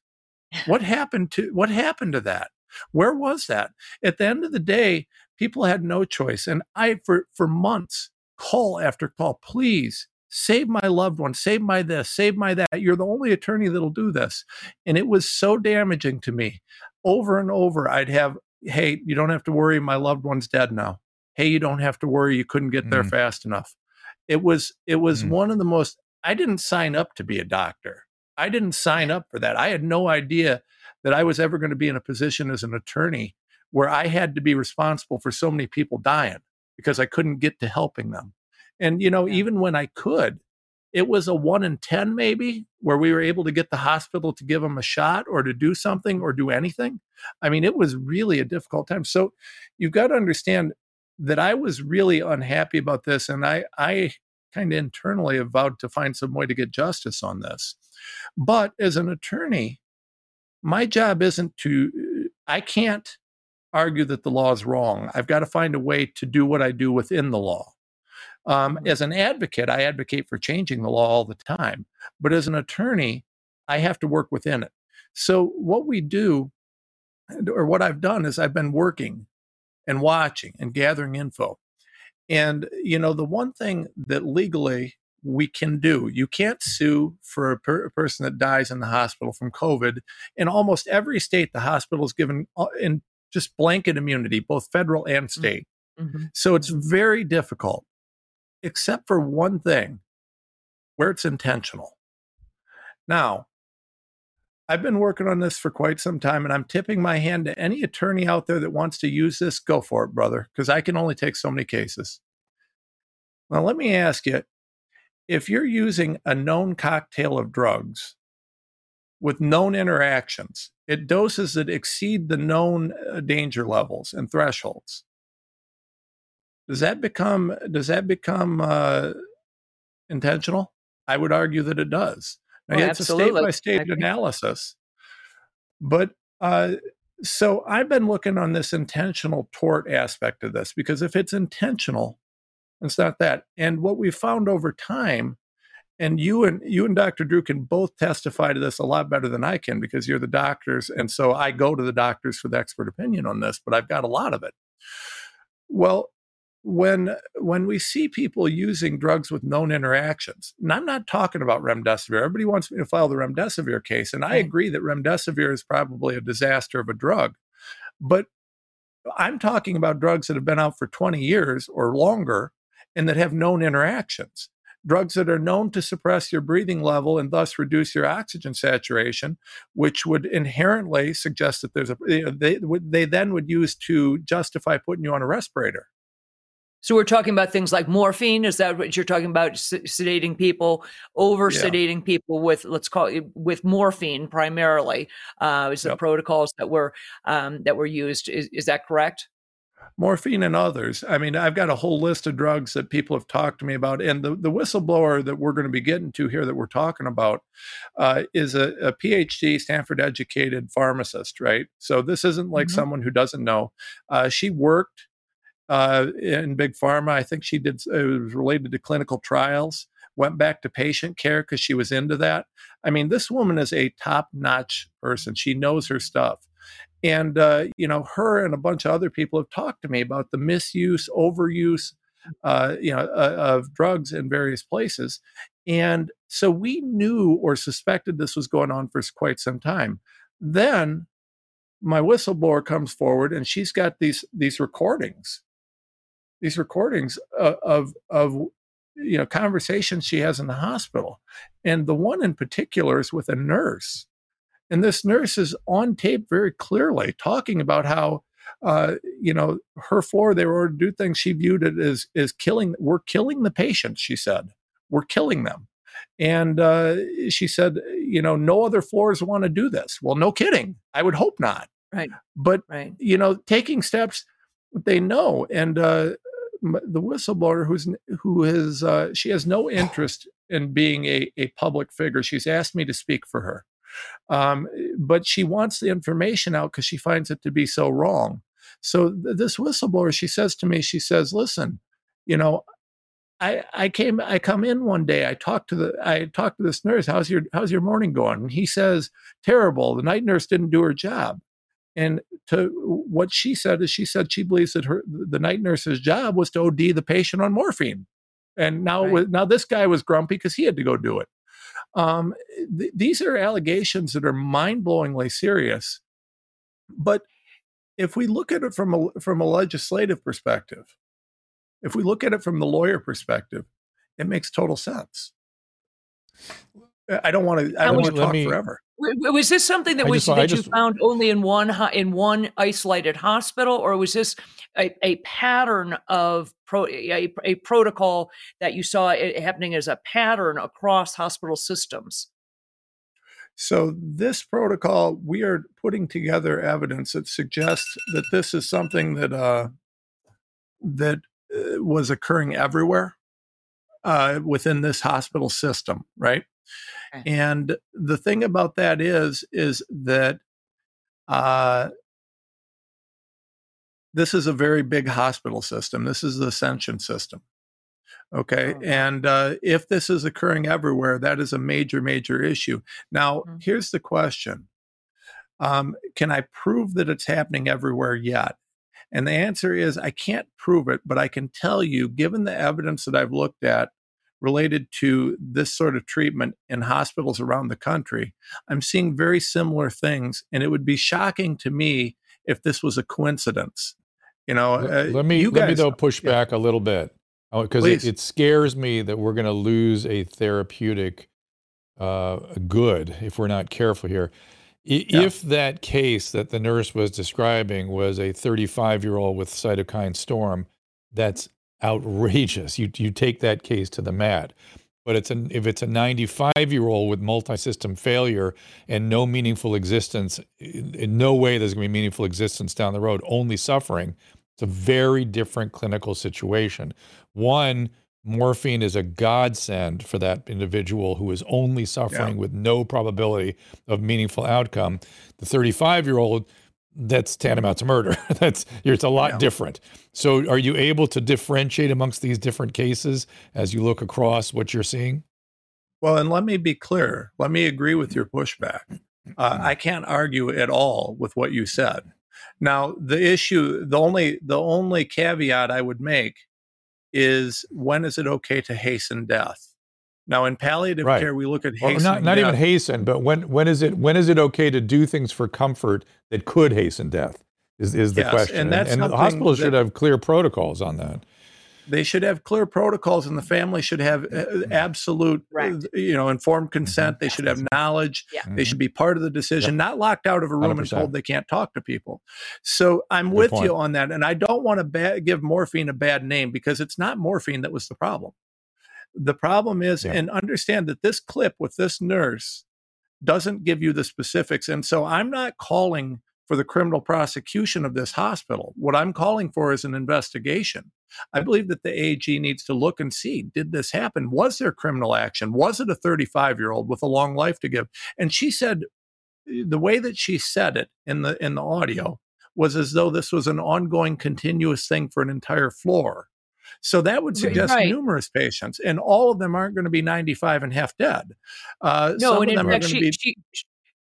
What happened to what happened to that? Where was that? At the end of the day, people had no choice. And I for for months, call after call, please save my loved one, save my this, save my that. You're the only attorney that'll do this. And it was so damaging to me. Over and over, I'd have hey, you don't have to worry, my loved one's dead now. Hey, you don't have to worry, you couldn't get there mm. fast enough. It was it was mm. one of the most I didn't sign up to be a doctor. I didn't sign up for that. I had no idea that I was ever going to be in a position as an attorney where I had to be responsible for so many people dying because I couldn't get to helping them. And you know, even when I could, it was a one in 10 maybe where we were able to get the hospital to give them a shot or to do something or do anything. I mean, it was really a difficult time. So you've got to understand that I was really unhappy about this. And I, I kind of internally have vowed to find some way to get justice on this. But as an attorney, my job isn't to, I can't argue that the law is wrong. I've got to find a way to do what I do within the law. Um, mm-hmm. as an advocate, I advocate for changing the law all the time. But as an attorney, I have to work within it. So, what we do, or what I've done, is I've been working and watching and gathering info. And, you know, the one thing that legally we can do, you can't sue for a, per- a person that dies in the hospital from COVID. In almost every state, the hospital is given uh, in just blanket immunity, both federal and mm-hmm. state. Mm-hmm. So it's very difficult except for one thing where it's intentional. Now, I've been working on this for quite some time, and I'm tipping my hand to any attorney out there that wants to use this. Go for it, brother, because I can only take so many cases. Now, let me ask you if you're using a known cocktail of drugs with known interactions, at doses that exceed the known uh, danger levels and thresholds, does that become does that become uh, intentional? I would argue that it does. Now, it's a state by state analysis, but uh, so I've been looking on this intentional tort aspect of this because if it's intentional, it's not that. And what we found over time, and you and you and Dr. Drew can both testify to this a lot better than I can because you're the doctors, and so I go to the doctors for the expert opinion on this. But I've got a lot of it. Well, when when we see people using drugs with known interactions, and I'm not talking about remdesivir. Everybody wants me to file the remdesivir case, and I agree that remdesivir is probably a disaster of a drug, but I'm talking about drugs that have been out for 20 years or longer and that have known interactions. Drugs that are known to suppress your breathing level and thus reduce your oxygen saturation, which would inherently suggest that there's a they they then would use to justify putting you on a respirator. So we're talking about things like morphine. Is that what you're talking about? sedating people, over sedating yeah. people with let's call it with morphine primarily. Uh, is yep. the protocols that were um, that were used? Is, is that correct? Morphine and others. I mean, I've got a whole list of drugs that people have talked to me about. And the, the whistleblower that we're going to be getting to here that we're talking about uh, is a, a, PhD, Stanford educated pharmacist, right? So this isn't like mm-hmm. someone who doesn't know. Uh, she worked uh, in big pharma. I think she did, it was related to clinical trials. Went back to patient care because she was into that. I mean, this woman is a top notch person. She knows her stuff. And, uh, you know, her and a bunch of other people have talked to me about the misuse, overuse, uh, you know, uh, of drugs in various places. And so we knew or suspected this was going on for quite some time. Then my whistleblower comes forward and she's got these these recordings, these recordings of, of, of you know conversations she has in the hospital, and the one in particular is with a nurse and this nurse is on tape very clearly talking about how, uh, you know, her floor, they were to do things she viewed it as, as killing, we're killing the patients, she said. We're killing them. And uh, she said, you know, no other floors want to do this. Well, no kidding. I would hope not. Right. But, right. you know, taking steps they know. And uh, the whistleblower who's who is uh, she has no interest in being a, a public figure. She's asked me to speak for her. Um, but she wants the information out because she finds it to be so wrong. So th- this whistleblower, she says to me, she says, "Listen, you know, I, I came I come in one day I talked to the I talked to this nurse how's your how's your morning going? And he says terrible. The night nurse didn't do her job. And to what she said is she said she believes that her the night nurse's job was to OD the patient on morphine. And now right. now this guy was grumpy because he had to go do it um, th- these are allegations that are mind-blowingly serious. But if we look at it from a from a legislative perspective, if we look at it from the lawyer perspective, it makes total sense. I don't want to. I don't want to talk me, forever. Was this something that was just, that just, you found only in one in one isolated hospital, or was this a, a pattern of pro, a, a, protocol that you saw happening as a pattern across hospital systems? So this protocol, we are putting together evidence that suggests that this is something that uh, that uh, was occurring everywhere uh, within this hospital system, right? And the thing about that is, is that uh, this is a very big hospital system. This is the Ascension system. Okay. Oh. And uh, if this is occurring everywhere, that is a major, major issue. Now, mm-hmm. here's the question um, Can I prove that it's happening everywhere yet? And the answer is I can't prove it, but I can tell you, given the evidence that I've looked at related to this sort of treatment in hospitals around the country, I'm seeing very similar things. And it would be shocking to me if this was a coincidence. You know, uh, let me guys, let me though push yeah. back a little bit because oh, it, it, scares me that we're going to lose a therapeutic uh, good if we're not careful here. Yeah. If that case that the nurse was describing was a 35 year old with cytokine storm, that's outrageous. You you take that case to the mat. But it's an if it's a 95 year old with multi-system failure and no meaningful existence, in no way there's going to be meaningful existence down the road, only suffering. It's a very different clinical situation. One, morphine is a godsend for that individual who is only suffering yeah. with no probability of meaningful outcome. The 35 year old that's tantamount to murder. that's it's a lot yeah. different. So, are you able to differentiate amongst these different cases as you look across what you're seeing? Well, and let me be clear. Let me agree with your pushback. Uh, I can't argue at all with what you said. Now, the issue, the only the only caveat I would make is when is it okay to hasten death? Now, in palliative right. care, we look at hasten. Well, not, not even hasten, but when when is it when is it okay to do things for comfort that could hasten death? Is is the yes, question? And, that's and, and the hospitals that, should have clear protocols on that. They should have clear protocols, and the family should have uh, absolute, uh, you know, informed consent. They should have knowledge. Yeah. They should be part of the decision, not locked out of a room and 100%. told they can't talk to people. So I'm Good with point. you on that, and I don't want to ba- give morphine a bad name because it's not morphine that was the problem. The problem is, Yeah. and understand that this clip with this nurse doesn't give you the specifics. And so I'm not calling for the criminal prosecution of this hospital. What I'm calling for is an investigation. I believe that the AG needs to look and see did this happen? Was there criminal action? Was it a 35 year old with a long life to give? And she said, the way that she said it in the in the audio was as though this was an ongoing continuous thing for an entire floor so that would suggest Right. numerous patients and all of them aren't going to be 95 and half dead uh, No, some and of in fact, she, be she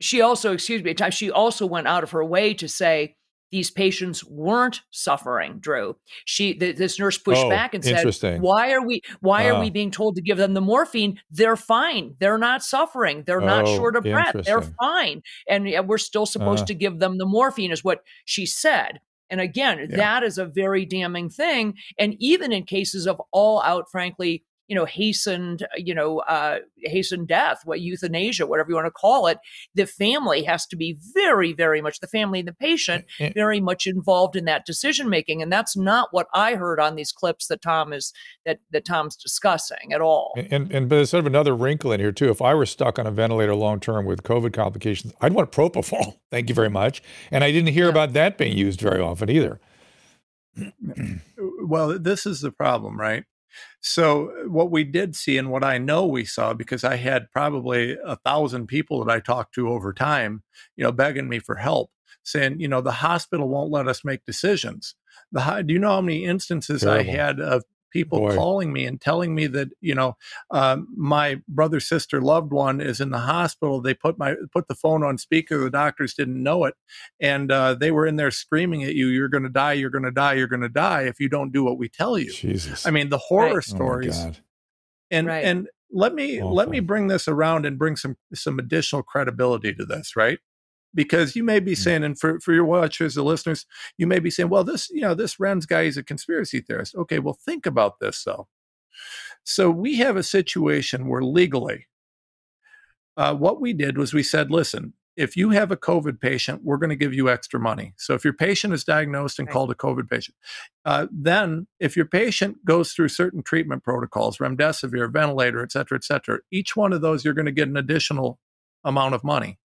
she also, excuse me, she also went out of her way to say these patients weren't suffering. Drew, she th- this nurse pushed Oh, back and said, "Why are we? Why are Ah. we being told to give them the morphine? They're fine. They're not suffering. They're not Oh, short of breath. They're fine, and yet we're still supposed Ah. to give them the morphine," is what she said. And again, Yeah. that is a very damning thing. And even in cases of all out, frankly, you know, hastened, uh, you know, uh, hastened death, what euthanasia, whatever you want to call it, the family has to be very, very much the family and the patient eh, eh. very much involved in that decision making, and that's not what I heard on these clips that Tom is that that Tom's discussing at all. And, and and but there's sort of another wrinkle in here too. If I were stuck on a ventilator long term with COVID complications, I'd want propofol. Thank you very much. And I didn't hear Yeah. about that being used very often either. well this is the problem right so uh, what we did see and what i know we saw because i had probably a thousand people that i talked to over time you know begging me for help saying you know the hospital won't let us make decisions. The do you know how many instances i had of people Boy. calling me and telling me that you know um, my brother sister loved one is in the hospital they put my put the phone on speaker the doctors didn't know it and uh, they were in there screaming at you you're going to die you're going to die you're going to die if you don't do what we tell you Jesus. i mean the horror Right. Oh stories God. and Right. and let me let me bring this around and bring some some additional credibility to this right because you may be Mm. saying and for, for your watchers the listeners you may be saying well this you know this Renz guy is a conspiracy theorist okay well think about this though so we have a situation where legally uh, what we did was we said listen if you have a covid patient we're going to give you extra money so if your patient is diagnosed and Right. called a covid patient uh, then if your patient goes through certain treatment protocols remdesivir ventilator et cetera et cetera each one of those you're going to get an additional amount of money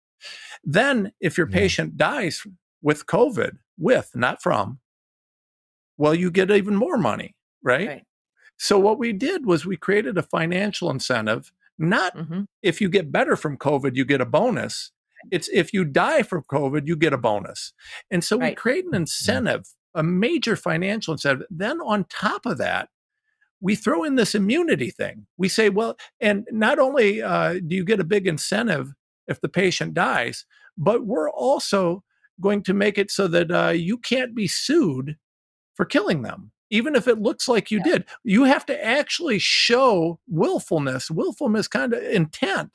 then if your Yeah. patient dies with covid with not from well you get even more money right, Right. so what we did was we created a financial incentive not hmm if you get better from covid you get a bonus. It's if you die from covid you get a bonus. And so we create an incentive a major financial incentive. Then on top of that we throw in this immunity thing. We say well and not only uh, do you get a big incentive if the patient dies but we're also going to make it so that uh, you can't be sued for killing them even if it looks like you Yeah. did. You have to actually show willfulness. Willfulness kind of intent.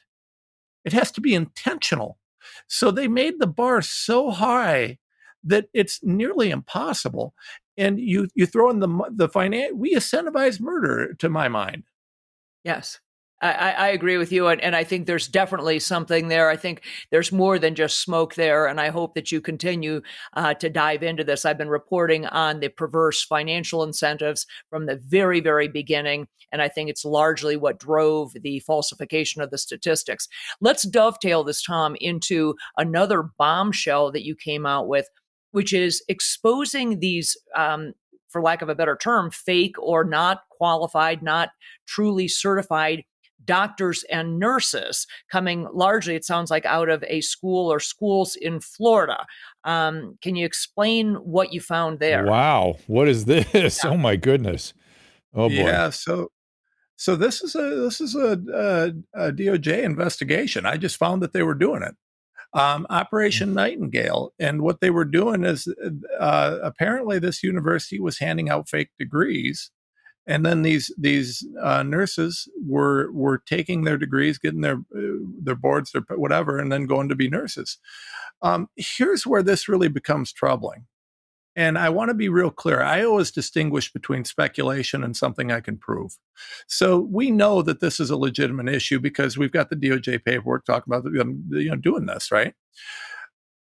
It has to be intentional. So they made the bar so high that it's nearly impossible and you you throw in the the finance we incentivize murder to my mind. Yes. I, I agree with you. And, and I think there's definitely something there. I think there's more than just smoke there. And I hope that you continue uh, to dive into this. I've been reporting on the perverse financial incentives from the very, very beginning. And I think it's largely what drove the falsification of the statistics. Let's dovetail this, Tom, into another bombshell that you came out with, which is exposing these. Um, for lack of a better term, fake or not qualified, not truly certified doctors and nurses coming largely, it sounds like, out of a school or schools in Florida. Um, can you explain what you found there? Wow. What is this? Oh my goodness. Oh boy. yeah so so this is a this is a, a, a doj investigation i just found that they were doing it um, operation nightingale and what they were doing is uh, apparently this university was handing out fake degrees and then these these uh, nurses were were taking their degrees getting their uh, their boards their whatever and then going to be nurses um, here's where this really becomes troubling And I want to be real clear. I always distinguish between speculation and something I can prove. So we know that this is a legitimate issue because we've got the DOJ paperwork talking about them, you know, doing this, right?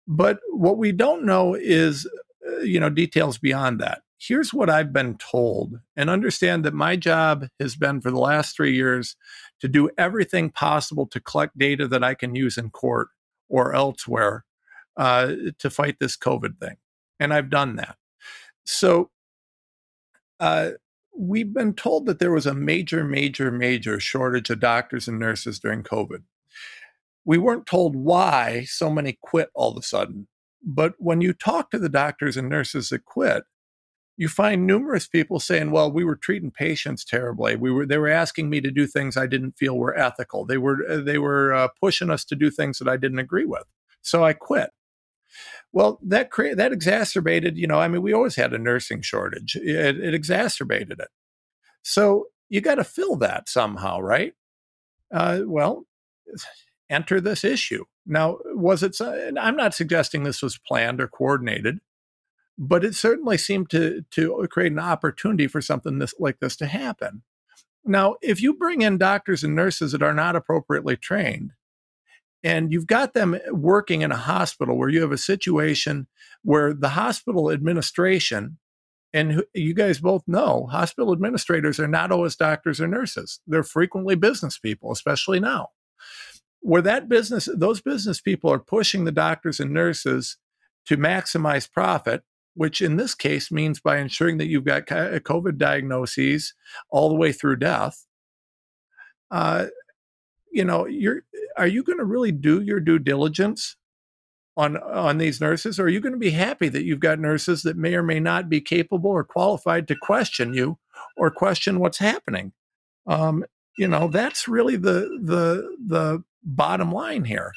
But what we don't know is, uh, you know, details beyond that. Here's what I've been told, and understand that my job has been for the last three years to do everything possible to collect data that I can use in court or elsewhere uh, to fight this COVID thing. And I've done that. So uh, we've been told that there was a major, major, major shortage of doctors and nurses during COVID. We weren't told why so many quit all of a sudden. But when you talk to the doctors and nurses that quit, you find numerous people saying, "Well, we were treating patients terribly. We were they were asking me to do things I didn't feel were ethical. They were they were uh, pushing us to do things that I didn't agree with. So I quit." Well, that cre- that exacerbated, you know, I mean, we always had a nursing shortage. It, it exacerbated it. So you got to fill that somehow, right? Uh, well, enter this issue. Now, was it? I'm not suggesting this was planned or coordinated, but it certainly seemed to to create an opportunity for something this like this to happen. Now, if you bring in doctors and nurses that are not appropriately trained, and you've got them eh, working in a hospital where you have a situation where the hospital administration and you guys both know hospital administrators are not always doctors or nurses they're frequently business people especially now where that business those business people are pushing the doctors and nurses to maximize profit which in this case means by ensuring that you've got covid diagnoses all the way through death uh, you know you're are you going to really do your due diligence on on these nurses? Or are you going to be happy that you've got nurses that may or may not be capable or qualified to question you or question what's happening? Um, you know that's really the the the bottom line here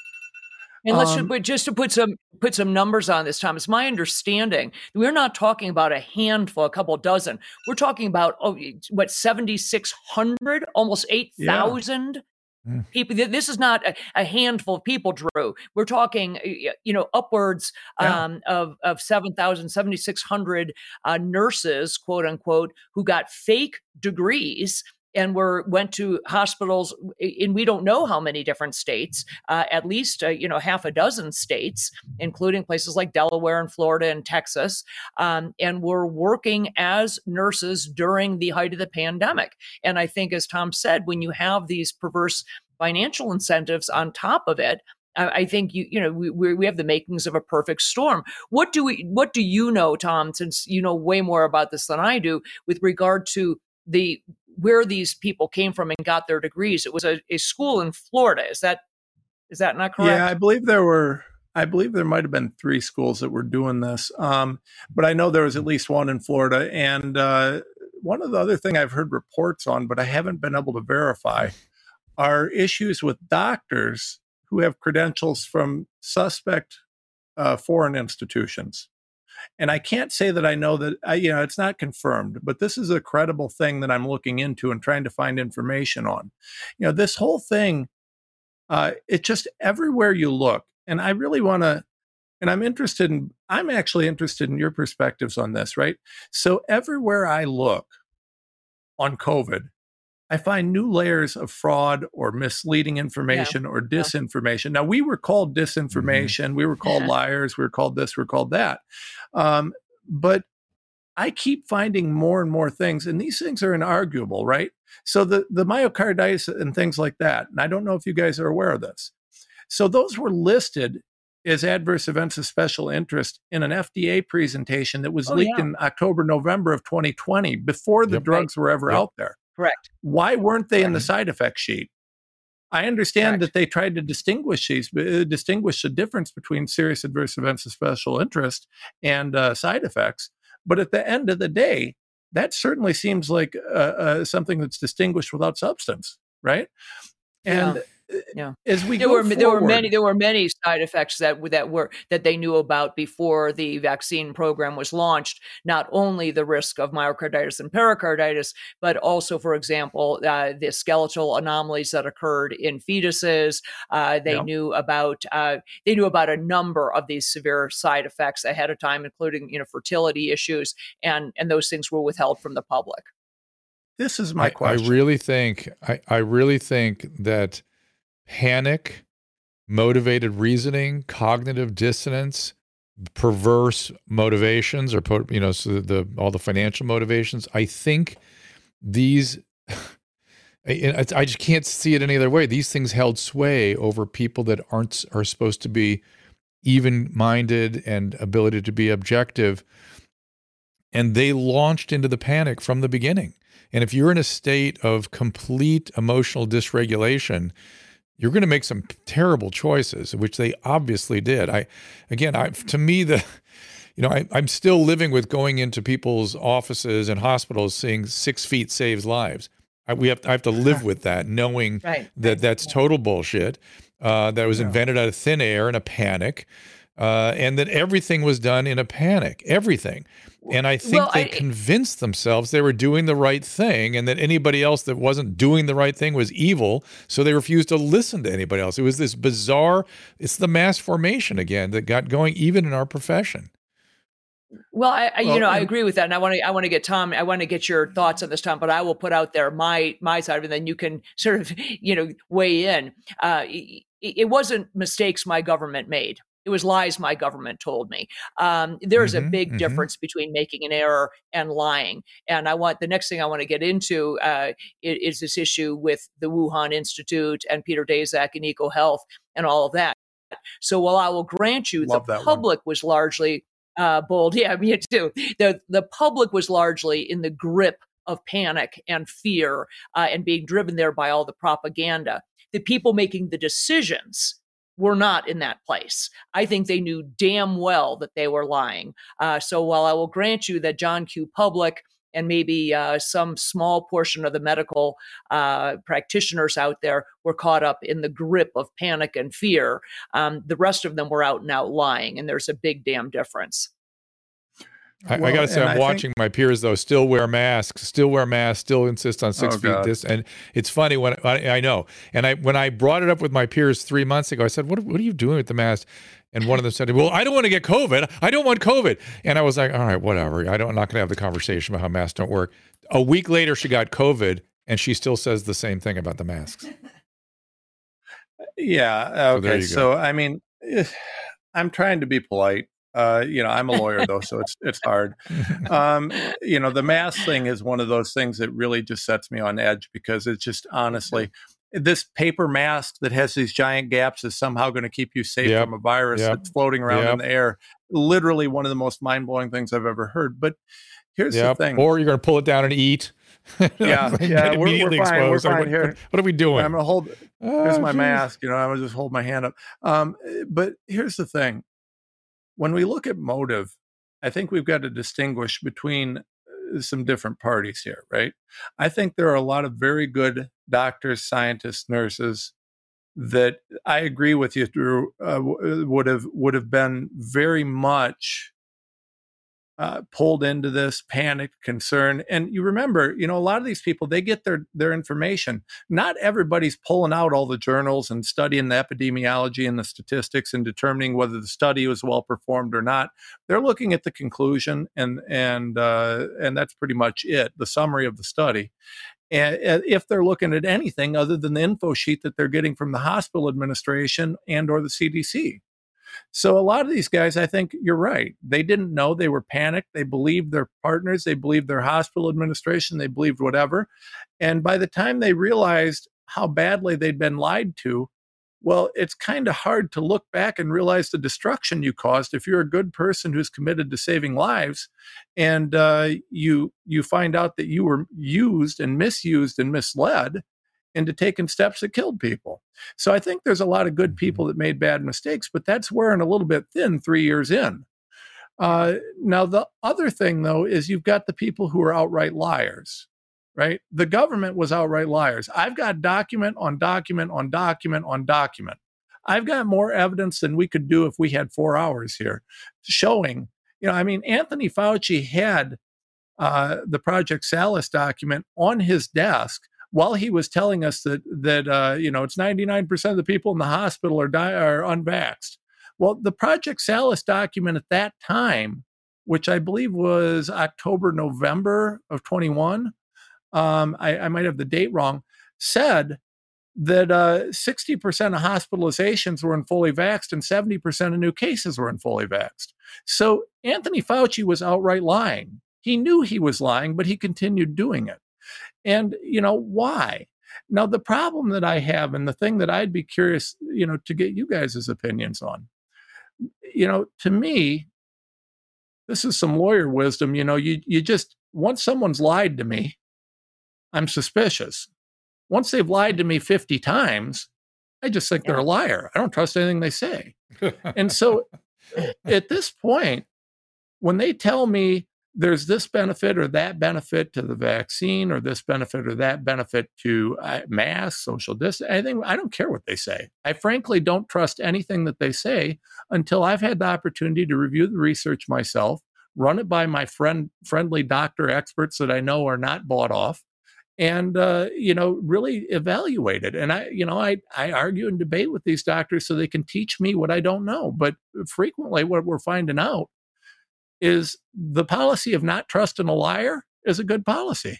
and let's um, just, just to put some put some numbers on this, Tom. It's my understanding we're not talking about a handful, a couple dozen. We're talking about oh, what seventy six hundred, almost eight thousand yeah. Mm. People, this is not a, a, handful of people, Drew. We're talking, you know, upwards yeah. um, of of 7,000, 7,600 uh, nurses, quote unquote, who got fake degrees and were went to hospitals in we don't know how many different states, uh, at least uh, you know half a dozen states, including places like Delaware and Florida and Texas, um, and were working as nurses during the height of the pandemic. And I think, as Tom said, when you have these perverse financial incentives on top of it, I think you you know we we have the makings of a perfect storm. What do we what do you know, Tom? Since you know way more about this than I do, with regard to the where these people came from and got their degrees. It was a, a school in Florida. Is that is that not correct? Yeah, I believe there were. I believe there might have been three schools that were doing this, um, but I know there was at least one in Florida. And uh, one of the other thing I've heard reports on, but I haven't been able to verify, are issues with doctors who have credentials from suspect uh, foreign institutions. And I can't say that I know that, I, you know, it's not confirmed, but this is a credible thing that I'm looking into and trying to find information on. You know, this whole thing, uh, it just everywhere you look, and I really want to, and I'm interested in, I'm actually interested in your perspectives on this, right? So everywhere I look on COVID, I find new layers of fraud or misleading information yeah. or disinformation. Now, we were called mm-hmm. disinformation, mm-hmm. we were called liars, we were called this, we were called that. Um, but I keep finding more and more things, and these things are inarguable, right? So the, the myocarditis and things like that, and I don't know if you guys are aware of this. So those were listed as adverse events of special interest in an FDA presentation that was oh, leaked yeah. in October, November of 2020, before the yep, drugs right. were ever yep. out there. Correct. Why weren't they in the side effect sheet? I understand Correct. that they tried to distinguish these, uh, distinguish the difference between serious adverse events of special interest and uh, side effects. But at the end of the day, that certainly seems like uh, uh something that's distinguished without substance, right? And yeah. As we there go were forward, there were many there were many side effects that that were that they knew about before the vaccine program was launched. Not only the risk of myocarditis and pericarditis, but also, for example, uh, the skeletal anomalies that occurred in fetuses. Uh, they Yeah. knew about uh, they knew about a number of these severe side effects ahead of time, including you know fertility issues, and and those things were withheld from the public. this is my I, I question. really think I, I really think that panic, motivated reasoning, cognitive dissonance, perverse motivations, or you know, so the all the financial motivations. I think these. I, I just can't see it any other way. These things held sway over people that aren't are supposed to be even-minded and ability to be objective, and they launched into the panic from the beginning. And if you're in a state of complete emotional dysregulation, you're going to make some terrible choices, which they obviously did. I, again, I to me the, you know, I, I'm still living with going into people's offices and hospitals, seeing six feet saves lives. I, we have I have to live with that, knowing Right. that that's total bullshit. Uh, that was invented out of thin air in a panic, uh, and that everything was done in a panic. Everything. And I think Well, they I- convinced themselves they were doing the right thing, and that anybody else that wasn't doing the right thing was evil. So they refused to listen to anybody else. It was this bizarre. It's the mass formation again that got going, even in our profession. Well, I, I Well, you know I agree with that, and I want to I want to get Tom. I want to get your thoughts on this, Tom. But I will put out there my my side of it, and then you can sort of you know weigh in. Uh, it, it wasn't mistakes my government made. It was lies my government told me. Um, there's a Mhm, big mhm. difference between making an error and lying. And I want the next thing I want to get into uh, is, this issue with the Wuhan Institute and Peter Daszak and EcoHealth and all of that. So while I will grant you Love the that one. public was largely uh, bold, yeah, me too. The the public was largely in the grip of panic and fear uh, and being driven there by all the propaganda. The people making the decisions were not in that place. I think they knew damn well that they were lying. Uh, so while I will grant you that John Q. Public and maybe uh, some small portion of the medical uh, practitioners out there were caught up in the grip of panic and fear, um, the rest of them were out and out lying, and there's a big damn difference. I, I got to say, I'm I think- watching my peers though still wear masks, still wear masks, still insist on oh, six Oh, feet God. this. And it's funny when I, I know, and I when I brought it up with my peers three months ago, I said, "What what are you doing with the mask?" And one of them said, "Well, I don't want to get COVID. I don't want COVID." And I was like, "All right, whatever. I don't. I'm not going to have the conversation about how masks don't work." A week later, she got COVID, and she still says the same thing about the masks. Yeah. Okay. go. So, I mean, I'm trying to be polite. Uh, you know, I'm a lawyer though, so it's it's hard. Um, you know, the mask thing is one of those things that really just sets me on edge because it's just honestly this paper mask that has these giant gaps is somehow going to keep you safe Yep. from a virus Yep. that's floating around Yep. in the air. Literally one of the most mind blowing things I've ever heard. But here's the thing. Or you're going to pull it down and eat. Yeah, yeah, we're- we're fine, we're exposed. Like, fine what, here. what- are we doing? I'm gonna hold here's Oh, my geez. mask you know i'm gonna just hold my hand up um, but here's the thing when we look at motive i think we've got to distinguish between uh, some different parties here right? I think there are a lot of very good doctors scientists nurses that i agree with you drew uh, would have would have been very much uh, pulled into this panic concern and you remember you know a lot of these people they get their their information. Not everybody's pulling out all the journals and studying the epidemiology and the statistics and determining whether the study was well performed or not. They're looking at the conclusion and and uh, and that's pretty much it the summary of the study. And if they're looking at anything other than the info sheet that they're getting from the hospital administration and or the cdc so a lot of these guys, I think you're right. They didn't know they were panicked. They believed their partners. They believed their hospital administration. They believed whatever. And by the time they realized how badly they'd been lied to, well, it's kind of hard to look back and realize the destruction you caused if you're a good person who's committed to saving lives, and uh, you you find out that you were used and misused and misled into taking steps that killed people. So I think there's a lot of good people that made bad mistakes, but that's wearing a little bit thin three years in. Uh, now, the other thing, though, is you've got the people who are outright liars. right? The government was outright liars. I've got document on document on document on document. I've got more evidence than we could do if we had four hours here showing, you know, I mean, Anthony Fauci had uh, the Project Salus document on his desk while he was telling us that that uh, you know it's 99% of the people in the hospital are die are unvaxxed. Well, the Project Salus document at that time, which I believe was October November of 21, um, I, I, might have the date wrong, said that uh, 60% of hospitalizations were in fully vaxxed and 70% of new cases were in fully vaxxed. So Anthony Fauci was outright lying. He knew he was lying, but he continued doing it. And, you know, why? Now, the problem that I have, and the thing that I'd be curious, you know, to get you guys' opinions on, you know, to me, this is some lawyer wisdom. You know, you, you just, once someone's lied to me, I'm suspicious. Once they've lied to me 50 times, I just think they're a liar. I don't trust anything they say. and so at this point, when they tell me there's this benefit or that benefit to the vaccine or this benefit or that benefit to uh, mass social distance anything i don't care what they say. I frankly don't trust anything that they say until i've had the opportunity to review the research myself run it by my friend friendly doctor experts that i know are not bought off and uh, you know really evaluate it. And i you know I, I argue and debate with these doctors so they can teach me what i don't know. But frequently what we're finding out is the policy of not trusting a liar is a good policy.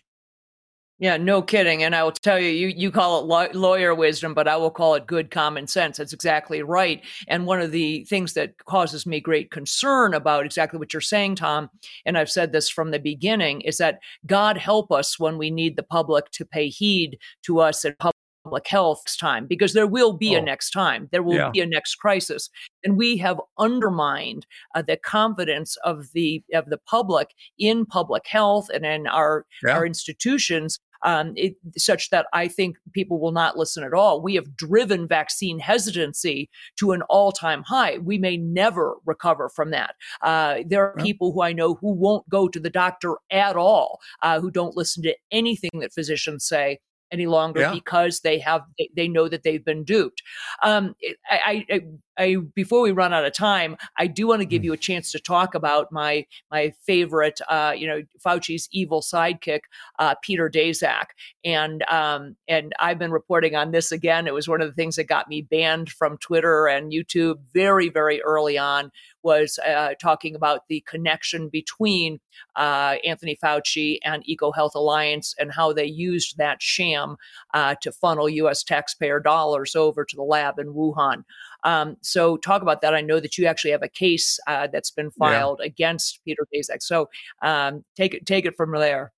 Yeah, no kidding. And I will tell you, you you call it law- lawyer wisdom, but I will call it good common sense. That's exactly right. And one of the things that causes me great concern about exactly what you're saying, Tom, and I've said this from the beginning, is that God help us when we need the public to pay heed to us and public public health time because there will be oh. a next time. There will yeah. be a next crisis, and we have undermined uh, the confidence of the of the public in public health and in our yeah. our institutions. Um, it, such that I think people will not listen at all. We have driven vaccine hesitancy to an all time high. We may never recover from that. Uh, there are people who I know who won't go to the doctor at all, uh, who don't listen to anything that physicians say any longer yeah. because they have they, they, know that they've been duped. Um, I, I, I, before we run out of time, I do want to give mm. you a chance to talk about my my favorite, uh, you know, Fauci's evil sidekick, uh, Peter Daszak, and um, and I've been reporting on this again. It was one of the things that got me banned from Twitter and YouTube very very early on was uh, talking about the connection between uh, Anthony Fauci and EcoHealth Alliance and how they used that sham uh, to funnel U.S. taxpayer dollars over to the lab in Wuhan. Um, so, talk about that. I know that you actually have a case uh, that's been filed yeah. against Peter Daszak. So, um, take it take it from there.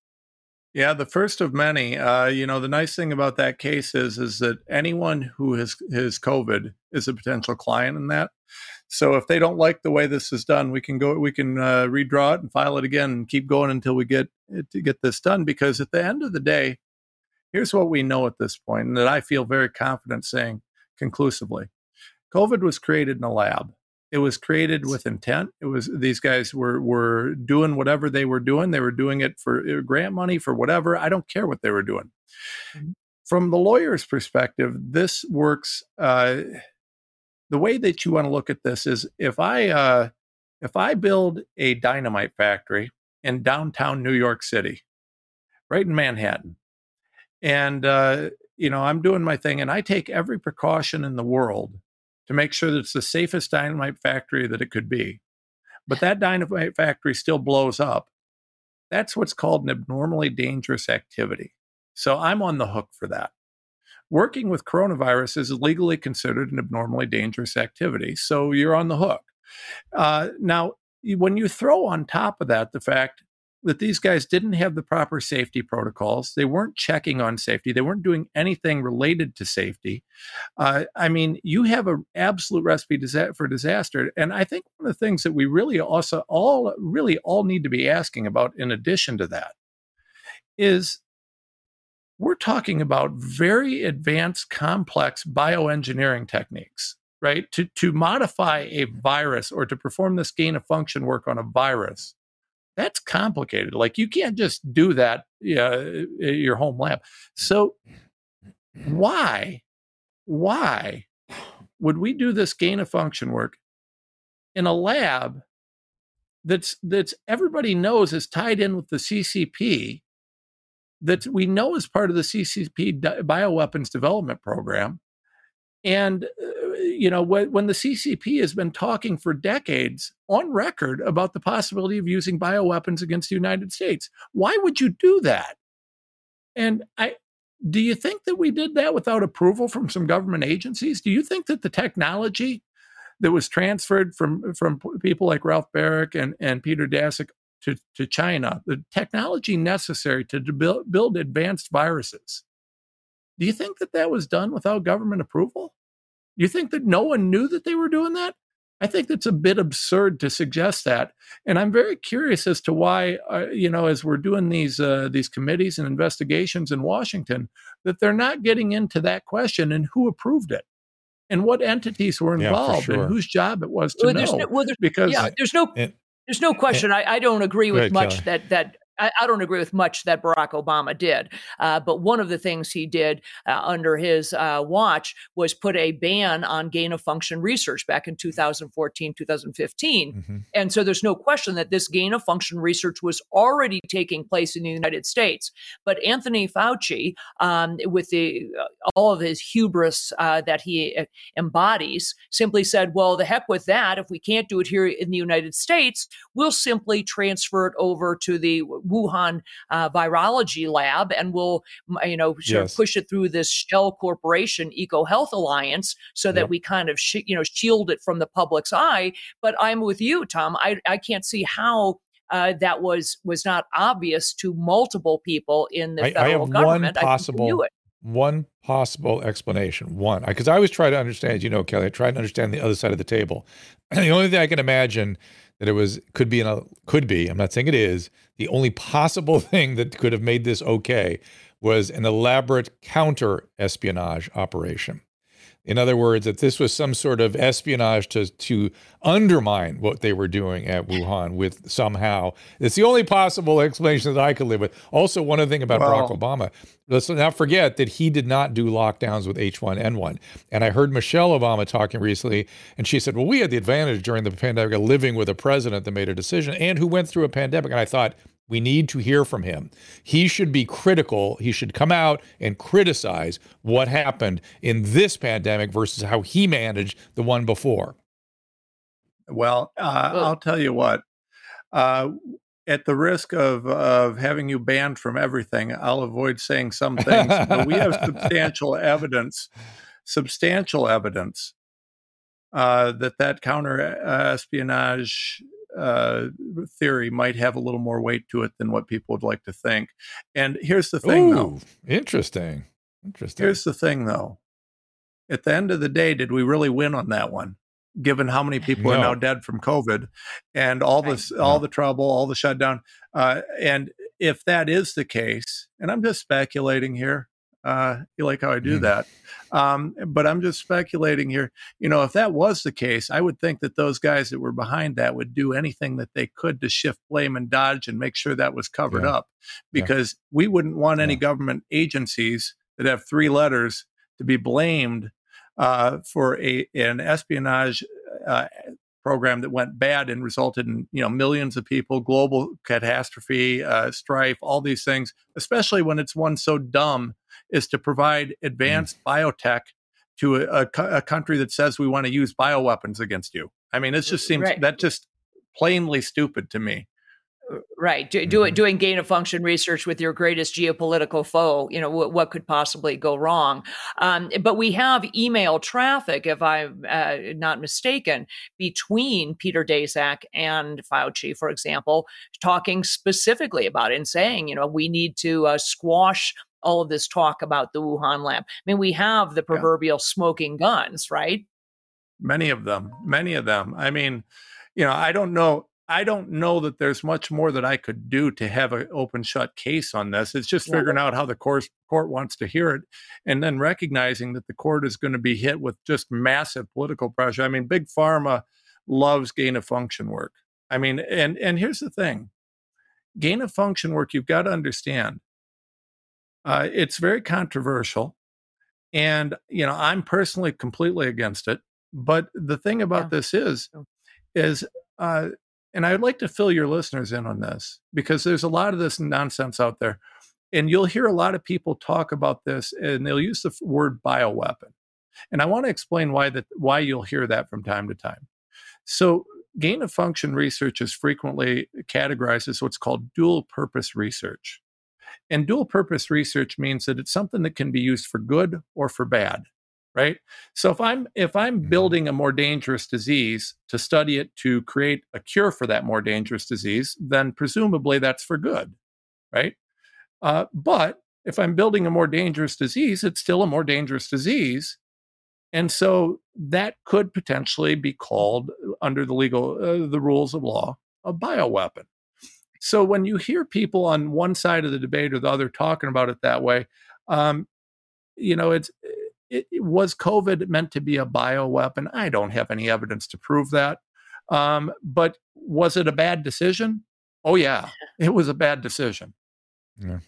Yeah, the first of many. Uh, you know, the nice thing about that case is is that anyone who has has COVID is a potential client in that. So if they don't like the way this is done, we can go, we can uh, redraw it and file it again and keep going until we get to get this done. Because at the end of the day, here's what we know at this point, and that I feel very confident saying conclusively: COVID was created in a lab. It was created with intent. It was these guys were were doing whatever they were doing. They were doing it for uh, grant money for whatever. I don't care what they were doing. Mm-hmm. From the lawyer's perspective, this works. Uh, the way that you want to look at this is if I uh, if I build a dynamite factory in downtown New York City, right in Manhattan, and uh, you know I'm doing my thing, and I take every precaution in the world to make sure that it's the safest dynamite factory that it could be, but that dynamite factory still blows up. That's what's called an abnormally dangerous activity. So I'm on the hook for that working with coronavirus is legally considered an abnormally dangerous activity. So you're on the hook. Uh, now, when you throw on top of that the fact that these guys didn't have the proper safety protocols, they weren't checking on safety, they weren't doing anything related to safety. Uh, I mean, you have an absolute recipe for disaster. And I think one of the things that we really also all really all need to be asking about, in addition to that, is we're talking about very advanced, complex bioengineering techniques, right? To, to modify a virus or to perform this gain of function work on a virus That's complicated. Like you can't just do that yeah, at your home lab. So why, why would we do this gain of function work in a lab that's that's everybody knows is tied in with the CCP that we know is part of the CCP bioweapons development program and uh, you know when, the CCP has been talking for decades on record about the possibility of using bioweapons against the United States why would you do that and I do you think that we did that without approval from some government agencies? Do you think that the technology that was transferred from from people like Ralph Baric and, and Peter Daszak to, to China, the technology necessary to build advanced viruses, do you think that that was done without government approval? Do you think that no one knew that they were doing that? I think that's a bit absurd to suggest that, and I'm very curious as to why, uh, you know, as we're doing these uh, these committees and investigations in Washington, that they're not getting into that question and who approved it, and what entities were involved, yeah, sure. and whose job it was to well, know. No, well, because yeah, there's no there's no question. I, I don't agree with ahead, much Kelly. that that I, I, don't agree with much that Barack Obama did, uh, but one of the things he did uh, under his uh, watch was put a ban on gain of function research back in 2014, 2015. Mm-hmm. And so there's no question that this gain of function research was already taking place in the United States. But Anthony Fauci, um, with the uh, all of his hubris uh, that he uh, embodies, simply said, "Well, the heck with that. If we can't do it here in the United States, we'll simply transfer it over to the Wuhan uh, virology lab, and we'll you know sort yes. of push it through this shell corporation, Eco Health Alliance, so that yep. we kind of sh- you know shield it from the public's eye. But I'm with you, Tom. I I can't see how uh, that was was not obvious to multiple people in the I, federal I have government. One possible, one possible explanation. One, because I, I always try to understand. You know, Kelly, I try to understand the other side of the table. And the only thing I can imagine that it was could be a could be i'm not saying it is the only possible thing that could have made this okay was an elaborate counter espionage operation in other words, that this was some sort of espionage to to undermine what they were doing at Wuhan with somehow. It's the only possible explanation that I could live with. Also, one other thing about Barack Obama, let's not forget that he did not do lockdowns with H1N1. And I heard Michelle Obama talking recently, and she said, Well, we had the advantage during the pandemic of living with a president that made a decision and who went through a pandemic. And I thought, we need to hear from him. He should be critical. He should come out and criticize what happened in this pandemic versus how he managed the one before. Well, uh, I'll tell you what. Uh, at the risk of of having you banned from everything, I'll avoid saying some things. but we have substantial evidence, substantial evidence uh, that that counter uh, espionage uh, theory might have a little more weight to it than what people would like to think. And here's the thing, Ooh, though. Interesting. Interesting. Here's the thing, though. At the end of the day, did we really win on that one? Given how many people no. are now dead from COVID, and all this, no. all the trouble, all the shutdown, uh, and if that is the case, and I'm just speculating here, uh, you like how I do mm. that. Um, but I'm just speculating here. You know, if that was the case, I would think that those guys that were behind that would do anything that they could to shift blame and dodge and make sure that was covered yeah. up because yeah. we wouldn't want any government agencies that have three letters to be blamed uh, for a, an espionage uh, program that went bad and resulted in you know millions of people, global catastrophe, uh, strife, all these things. Especially when it's one so dumb is to provide mm. advanced mm. biotech to a, a, a, country that says we want to use bioweapons against you. I mean, it just seems right. that just plainly stupid to me. Right. Do, do, mm-hmm. doing gain of function research with your greatest geopolitical foe, you know, w- what could possibly go wrong? Um, but we have email traffic, if I'm uh, not mistaken, between Peter Daszak and Fauci, for example, talking specifically about it and saying, you know, we need to uh, squash all of this talk about the Wuhan lab. I mean, we have the proverbial yeah. smoking guns, right? Many of them, many of them. I mean, you know, I don't know I don't know that there's much more that I could do to have an open shut case on this. It's just figuring out how the court, court wants to hear it and then recognizing that the court is going to be hit with just massive political pressure. I mean, big pharma loves gain of function work. I mean, and and here's the thing. gain of function work, you've got to understand uh, it's very controversial. And, you know, I'm personally completely against it. But the thing about yeah. this is, is, uh, and I would like to fill your listeners in on this because there's a lot of this nonsense out there. And you'll hear a lot of people talk about this and they'll use the word bioweapon. And I want to explain why that why you'll hear that from time to time. So gain of function research is frequently categorized as what's called dual purpose research. And dual purpose research means that it's something that can be used for good or for bad, right? So if I'm if I'm mm-hmm. building a more dangerous disease to study it to create a cure for that more dangerous disease, then presumably that's for good, right? Uh, but if I'm building a more dangerous disease, it's still a more dangerous disease. And so that could potentially be called under the legal uh, the rules of law a bioweapon. So when you hear people on one side of the debate or the other talking about it that way, um, you know, it's it, it, was COVID meant to be a bioweapon? I don't have any evidence to prove that. Um, but was it a bad decision? Oh yeah, it was a bad decision. Yeah.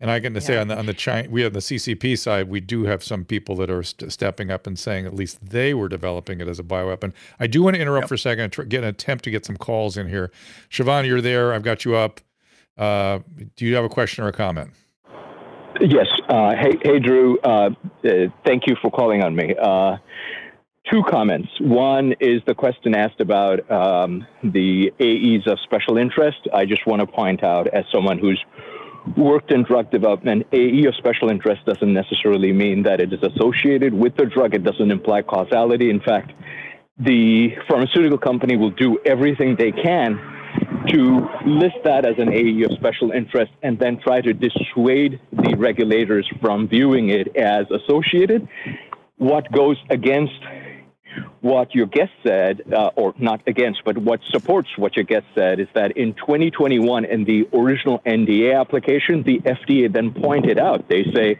And I can yeah. say on the on the China, we have the CCP side, we do have some people that are st- stepping up and saying at least they were developing it as a bioweapon. I do want to interrupt yep. for a second and try, get an attempt to get some calls in here. Siobhan, you're there. I've got you up. Uh, do you have a question or a comment? Yes. Uh, hey, hey, Drew. Uh, uh thank you for calling on me. Uh, two comments. One is the question asked about um, the AEs of special interest. I just want to point out, as someone who's worked in drug development, AE of special interest doesn't necessarily mean that it is associated with the drug. It doesn't imply causality. In fact, the pharmaceutical company will do everything they can to list that as an AE of special interest and then try to dissuade the regulators from viewing it as associated. What goes against what your guest said, uh, or not against, but what supports what your guest said, is that in 2021, in the original NDA application, the FDA then pointed out, they say,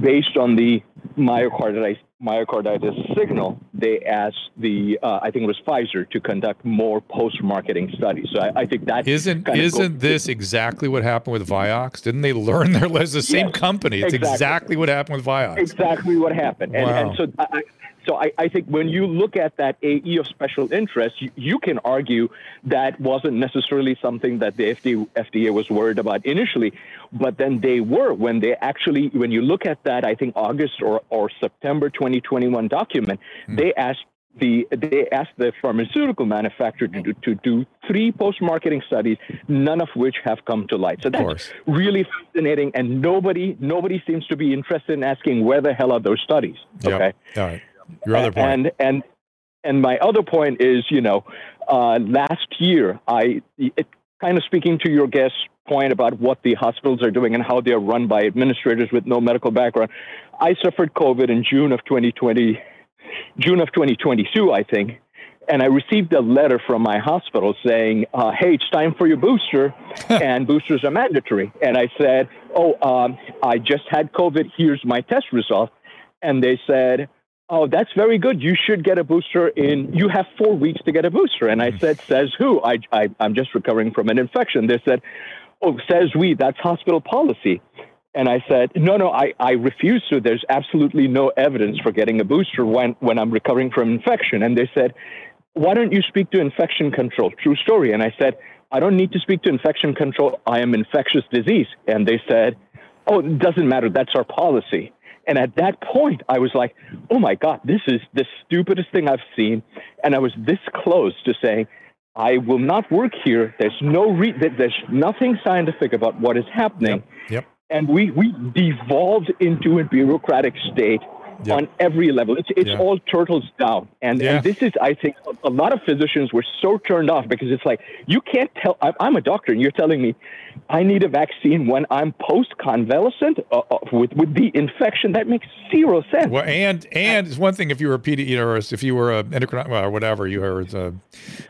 based on the myocarditis, myocarditis signal, they asked the, uh, I think it was Pfizer, to conduct more post-marketing studies. So I, I think that isn't isn't this exactly what happened with Vioxx? Didn't they learn their lesson? The same yes, company. It's exactly. exactly. what happened with Vioxx. Exactly what happened. Wow. And, and so I, so I, I, think when you look at that AE of special interest, you, you, can argue that wasn't necessarily something that the FDA, FDA was worried about initially, but then they were when they actually, when you look at that, I think August or, or September 2021 document, hmm. they asked the they asked the pharmaceutical manufacturer to do, to do three post-marketing studies, none of which have come to light. So that's really fascinating, and nobody nobody seems to be interested in asking where the hell are those studies. Okay. Yep. All right. Your other point. And and and my other point is, you know, uh, last year I it, kind of speaking to your guest point about what the hospitals are doing and how they are run by administrators with no medical background. I suffered COVID in June of 2020, June of 2022, I think. And I received a letter from my hospital saying, uh, "Hey, it's time for your booster, and boosters are mandatory." And I said, "Oh, um, I just had COVID. Here's my test result." And they said, Oh, that's very good. You should get a booster in. You have four weeks to get a booster. And I mm. said, says who? I, I, I'm just recovering from an infection. They said, oh, says we. That's hospital policy. And I said, no, no, I, I refuse to. There's absolutely no evidence for getting a booster when, when I'm recovering from infection. And they said, why don't you speak to infection control? True story. And I said, I don't need to speak to infection control. I am infectious disease. And they said, oh, it doesn't matter. That's our policy. And at that point, I was like, oh my God, this is the stupidest thing I've seen. And I was this close to saying, I will not work here. There's no re- there's nothing scientific about what is happening. Yep. yep. And we, we devolved into a bureaucratic state yep. on every level. It's, it's yeah. all turtles down. And, yeah. and this is, I think, a, a, lot of physicians were so turned off because it's like, you can't tell, I'm, I'm a doctor and you're telling me I need a vaccine when I'm post convalescent uh, uh, with, with the infection. That makes zero sense. Well, and, and it's one thing if you were a know, if you were a endocrinologist well, or whatever, you were a,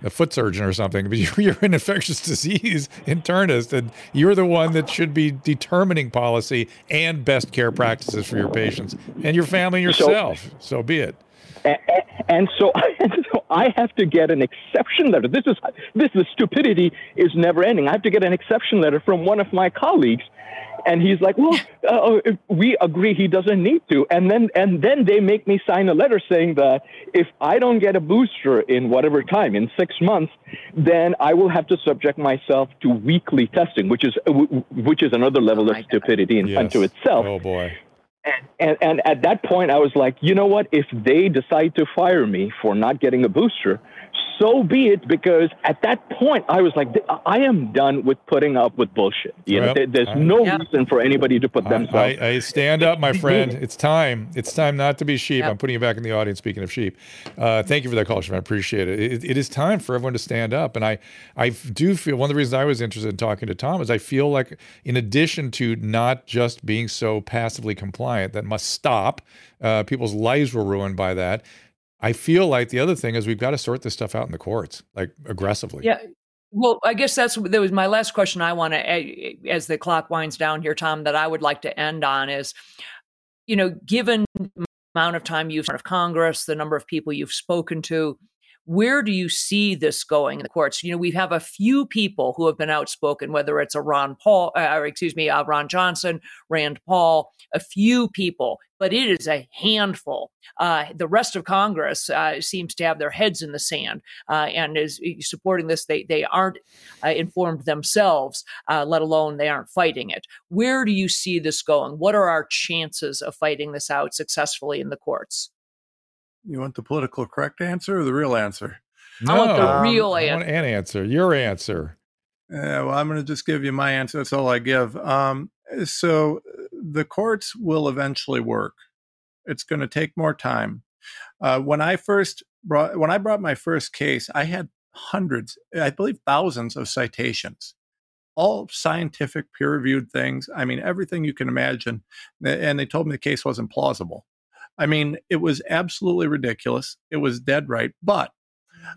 a foot surgeon or something, but you're an infectious disease internist and you're the one that should be determining policy and best care practices for your patients and your family yourself. So, so be it. And, and so, and so I have to get an exception letter. This is this the stupidity is never ending. I have to get an exception letter from one of my colleagues and he's like, "Well, uh, we agree he doesn't need to." And then and then they make me sign a letter saying that if I don't get a booster in whatever time in six months, then I will have to subject myself to weekly testing, which is which is another level oh of stupidity in, yes. unto itself. Oh boy. And, and at that point, I was like, you know what? If they decide to fire me for not getting a booster, so be it because at that point I was like, I am done with putting up with bullshit. You know, there's no yeah. reason for anybody to put themselves. I, I, stand up, my friend. It's time. It's time not to be sheep. Yep. I'm putting you back in the audience. Speaking of sheep, uh, thank you for that call, I appreciate it. it. It is time for everyone to stand up, and I, I do feel one of the reasons I was interested in talking to Tom is I feel like, in addition to not just being so passively compliant, that must stop. Uh, people's lives were ruined by that. I feel like the other thing is we've got to sort this stuff out in the courts, like aggressively. Yeah. Well, I guess that's that was my last question. I want to, as the clock winds down here, Tom, that I would like to end on is, you know, given amount of time you've of Congress, the number of people you've spoken to, where do you see this going in the courts? You know, we have a few people who have been outspoken, whether it's a Ron Paul, uh, or excuse me, uh, Ron Johnson, Rand Paul, a few people, but it is a handful. Uh, the rest of Congress uh, seems to have their heads in the sand uh, and is supporting this. They they aren't informed themselves, let alone they aren't fighting it. Where do you see this going? What are our chances of fighting this out successfully in the courts? You want the political correct answer or the real answer? No, I want the real um, answer. I want an answer. Your answer. Yeah, well, I'm going to just give you my answer. That's all I give. Um, so the courts will eventually work. It's going to take more time. Uh, when I first brought, when I brought my first case, I had hundreds, I believe thousands of citations, all scientific, peer-reviewed things. I mean, everything you can imagine. And they told me the case wasn't plausible. I mean, it was absolutely ridiculous. It was dead right. But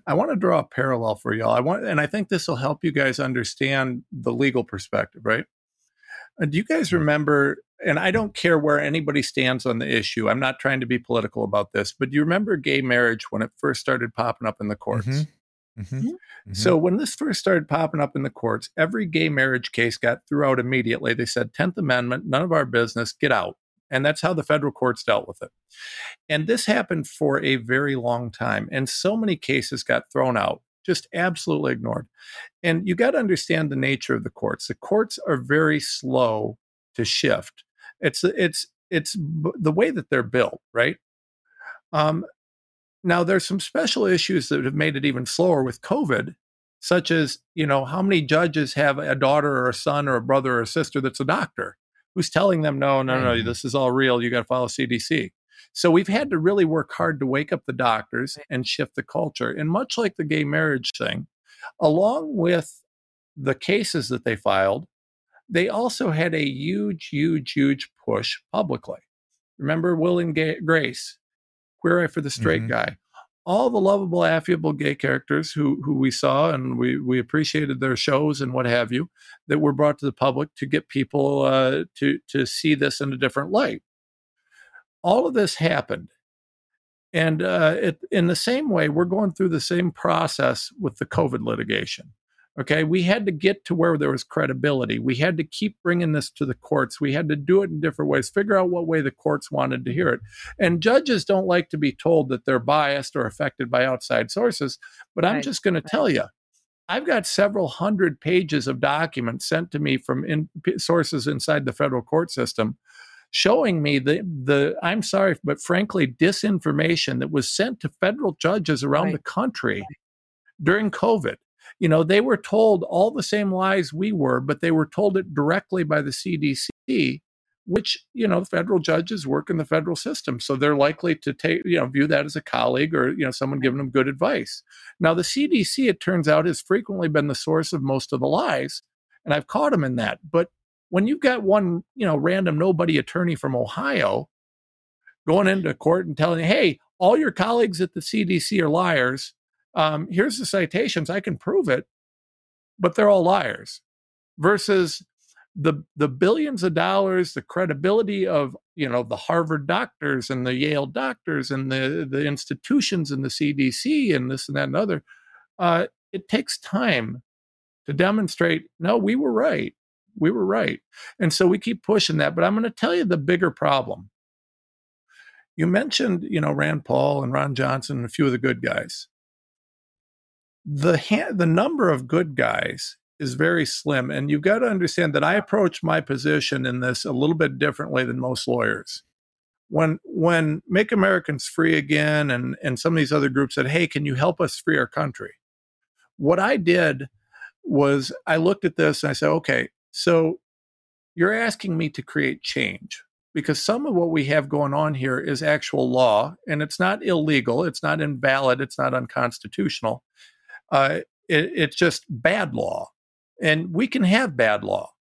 I want to draw a parallel for y'all. I want, and I think this will help you guys understand the legal perspective, right? Uh, do you guys remember? And I don't care where anybody stands on the issue. I'm not trying to be political about this, but do you remember gay marriage when it first started popping up in the courts? Mm-hmm. Mm-hmm. Mm-hmm. So when this first started popping up in the courts, every gay marriage case got threw out immediately. They said, 10th Amendment, none of our business, get out. And that's how the federal courts dealt with it. And this happened for a very long time. And so many cases got thrown out, just absolutely ignored. And you got to understand the nature of the courts. The courts are very slow to shift. It's it's it's the way that they're built, right? Um, now there's some special issues that have made it even slower with COVID, such as you know how many judges have a daughter or a son or a brother or a sister that's a doctor who's telling them, no, no, no, this is all real. You got to follow CDC. So we've had to really work hard to wake up the doctors and shift the culture. And much like the gay marriage thing, along with the cases that they filed, they also had a huge, huge, huge push publicly. Remember Will and Grace, Queer Eye for the Straight mm-hmm. Guy all the lovable, affable gay characters who who we saw and we we appreciated their shows and what have you that were brought to the public to get people uh, to to see this in a different light. All of this happened, and uh, it, in the same way, we're going through the same process with the COVID litigation. Okay, we had to get to where there was credibility. We had to keep bringing this to the courts. We had to do it in different ways, figure out what way the courts wanted to hear it. And judges don't like to be told that they're biased or affected by outside sources. But I'm just going to tell you, I've got several hundred pages of documents sent to me from in, sources inside the federal court system showing me the the I'm sorry, but frankly, disinformation that was sent to federal judges around right. the country during COVID you know, they were told all the same lies we were, but they were told it directly by the CDC, which, you know, federal judges work in the federal system. So they're likely to take, you know, view that as a colleague or, you know, someone giving them good advice. Now, the CDC, it turns out, has frequently been the source of most of the lies. And I've caught them in that. But when you've got one, you know, random nobody attorney from Ohio going into court and telling, hey, all your colleagues at the CDC are liars um, here's the citations, I can prove it, but they're all liars. Versus the the billions of dollars, the credibility of you know the Harvard doctors and the Yale doctors and the the institutions and the CDC and this and that and other, uh, it takes time to demonstrate. No, we were right. We were right, and so we keep pushing that. But I'm going to tell you the bigger problem. You mentioned, you know, Rand Paul and Ron Johnson and a few of the good guys. The ha- the number of good guys is very slim. And you've got to understand that I approach my position in this a little bit differently than most lawyers. When when Make Americans Free Again and, and some of these other groups said, Hey, can you help us free our country? What I did was I looked at this and I said, Okay, so you're asking me to create change because some of what we have going on here is actual law and it's not illegal, it's not invalid, it's not unconstitutional. Uh, it, it's just bad law. And we can have bad law.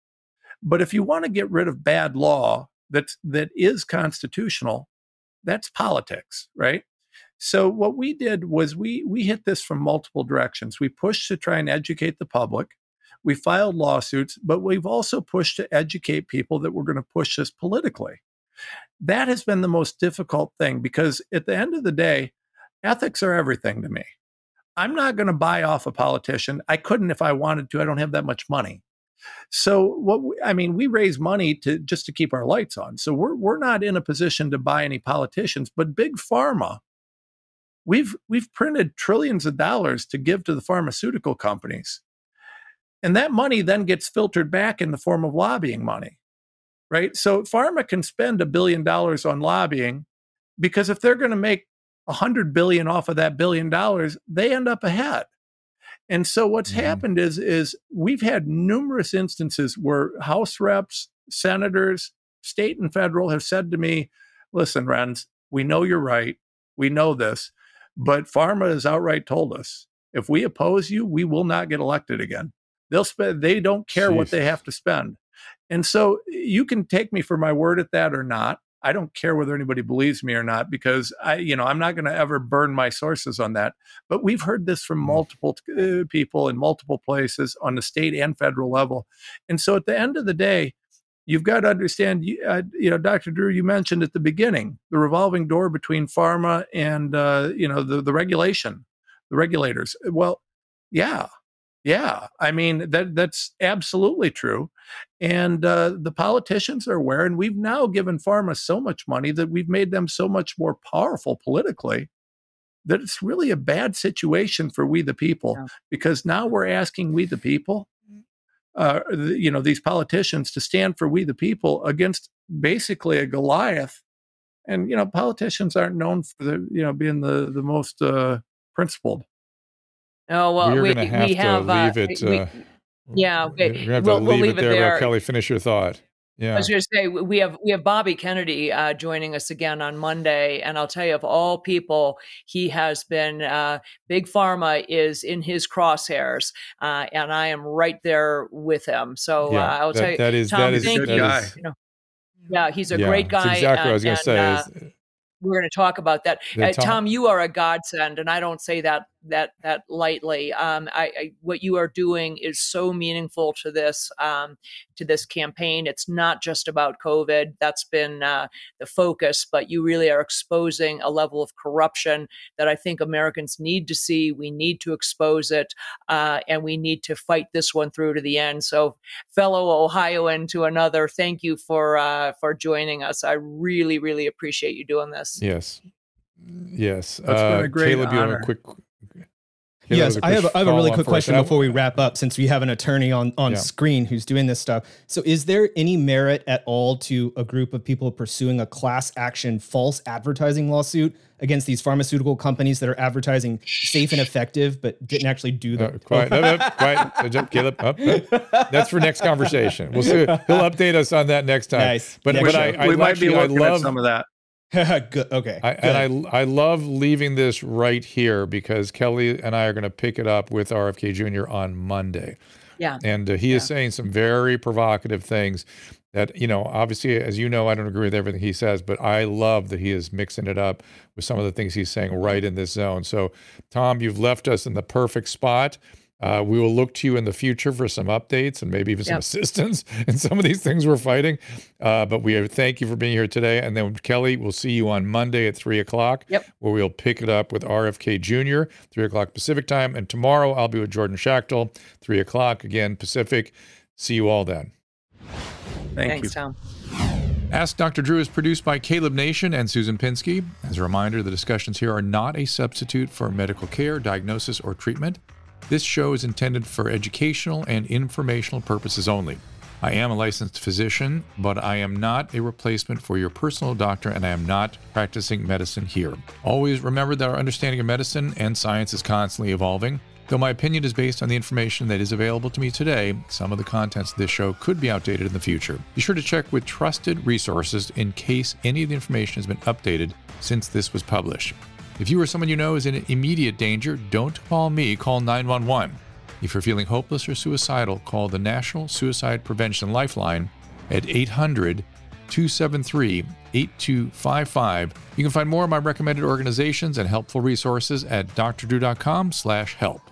But if you want to get rid of bad law that's that is constitutional, that's politics, right? So what we did was we we hit this from multiple directions. We pushed to try and educate the public. We filed lawsuits, but we've also pushed to educate people that we're going to push this politically. That has been the most difficult thing because at the end of the day, ethics are everything to me. I'm not going to buy off a politician. I couldn't if I wanted to. I don't have that much money. So what we, I mean, we raise money to just to keep our lights on. So we're we're not in a position to buy any politicians, but big pharma we've we've printed trillions of dollars to give to the pharmaceutical companies. And that money then gets filtered back in the form of lobbying money. Right? So pharma can spend a billion dollars on lobbying because if they're going to make 100 billion off of that billion dollars, they end up ahead. And so what's mm-hmm. happened is is we've had numerous instances where house reps, senators, state and federal have said to me, "Listen, Renz, we know you're right. We know this, but pharma has outright told us if we oppose you, we will not get elected again. They'll spend they don't care Jeez. what they have to spend. And so you can take me for my word at that or not. I don't care whether anybody believes me or not because I, you know, I'm not going to ever burn my sources on that. But we've heard this from mm. multiple uh, people in multiple places on the state and federal level. And so at the end of the day, you've got to understand, uh, you know, Dr. Drew, you mentioned at the beginning the revolving door between pharma and, uh, you know, the, the regulation, the regulators. Well, yeah, yeah, I mean that that's absolutely true, and uh, the politicians are aware. And we've now given pharma so much money that we've made them so much more powerful politically that it's really a bad situation for we the people yeah. because now we're asking we the people, mm. uh, you know, these politicians to stand for we the people against basically a Goliath. And you know, politicians aren't known for the you know being the the most uh, principled. Oh well, we're we, going to have we to have leave uh, it. We, uh, yeah, okay. We're gonna have we'll, to we'll leave, leave it there. Let Kelly finish your thought. Yeah. I was going to say we have we have Bobby Kennedy uh, joining us again on Monday, and I'll tell you of all people, he has been uh, big pharma is in his crosshairs, uh, and I am right there with him. So yeah, uh, I'll that, tell you, that is Tom, that is thank that you. is, you know, yeah, he's a yeah, great guy. exactly and, what I was going to say. and, Is, uh, we're going to talk about that. Uh, Tom- Tom, you are a godsend, and I don't say that that that lightly. Um, I, I, what you are doing is so meaningful to this um, to this campaign. It's not just about COVID. That's been uh, the focus, but you really are exposing a level of corruption that I think Americans need to see. We need to expose it, uh, and we need to fight this one through to the end. So, fellow Ohioan to another, thank you for uh, for joining us. I really, really appreciate you doing this. yes, yes. That's been a Uh, great Caleb, you have a honor. Quick. Caleb yes, I have, a, I have a really quick question And before we wrap up, since we have an attorney on on Yeah. screen who's doing this stuff. So, is there any merit at all to a group of people pursuing a class action false advertising lawsuit against these pharmaceutical companies that are advertising safe and effective, but didn't actually do Uh, quiet, up, up, quiet. Good Caleb. Up, up. That's for next conversation. We'll see. He'll update us on that next time. Nice. But Yeah, but sure. I, I we might be actually, I looking love at some of that. Good. Okay. I, Good. and I I love leaving this right here because Kelly and I are going to pick it up with RFK Jr. on Monday. Yeah. And uh, he is saying some very provocative things that, you know, obviously, as you know, I don't agree with everything he says, but I love that he is mixing it up with some of the things he's saying right in this zone. So, Tom, you've left us in the perfect spot. Uh, we will look to you in the future for some updates and maybe even some Yep. assistance in some of these things we're fighting. Uh, but we thank you for being here today. And then Kelly, we'll see you on Monday at three o'clock, Yep. where we'll pick it up with RFK Jr. three o'clock Pacific time. And tomorrow I'll be with Jordan Schachtel, three o'clock again Pacific. See you all then. Thank Thanks, you. Tom. Ask Dr. Drew is produced by Caleb Nation and Susan Pinsky. As a reminder, the discussions here are not a substitute for medical care, diagnosis, or treatment. This show is intended for educational and informational purposes only. I am a licensed physician, but I am not a replacement for your personal doctor, and I am not practicing medicine here. Always remember that our understanding of medicine and science is constantly evolving. Though my opinion is based on the information that is available to me today, some of the contents of this show could be outdated in the future. Be sure to check with trusted resources in case any of the information has been updated since this was published. If you or someone you know is in immediate danger, don't call me, call 911. If you're feeling hopeless or suicidal, call the National Suicide Prevention Lifeline at 800 273 8255. You can find more of my recommended organizations and helpful resources at drdrew.com slash help.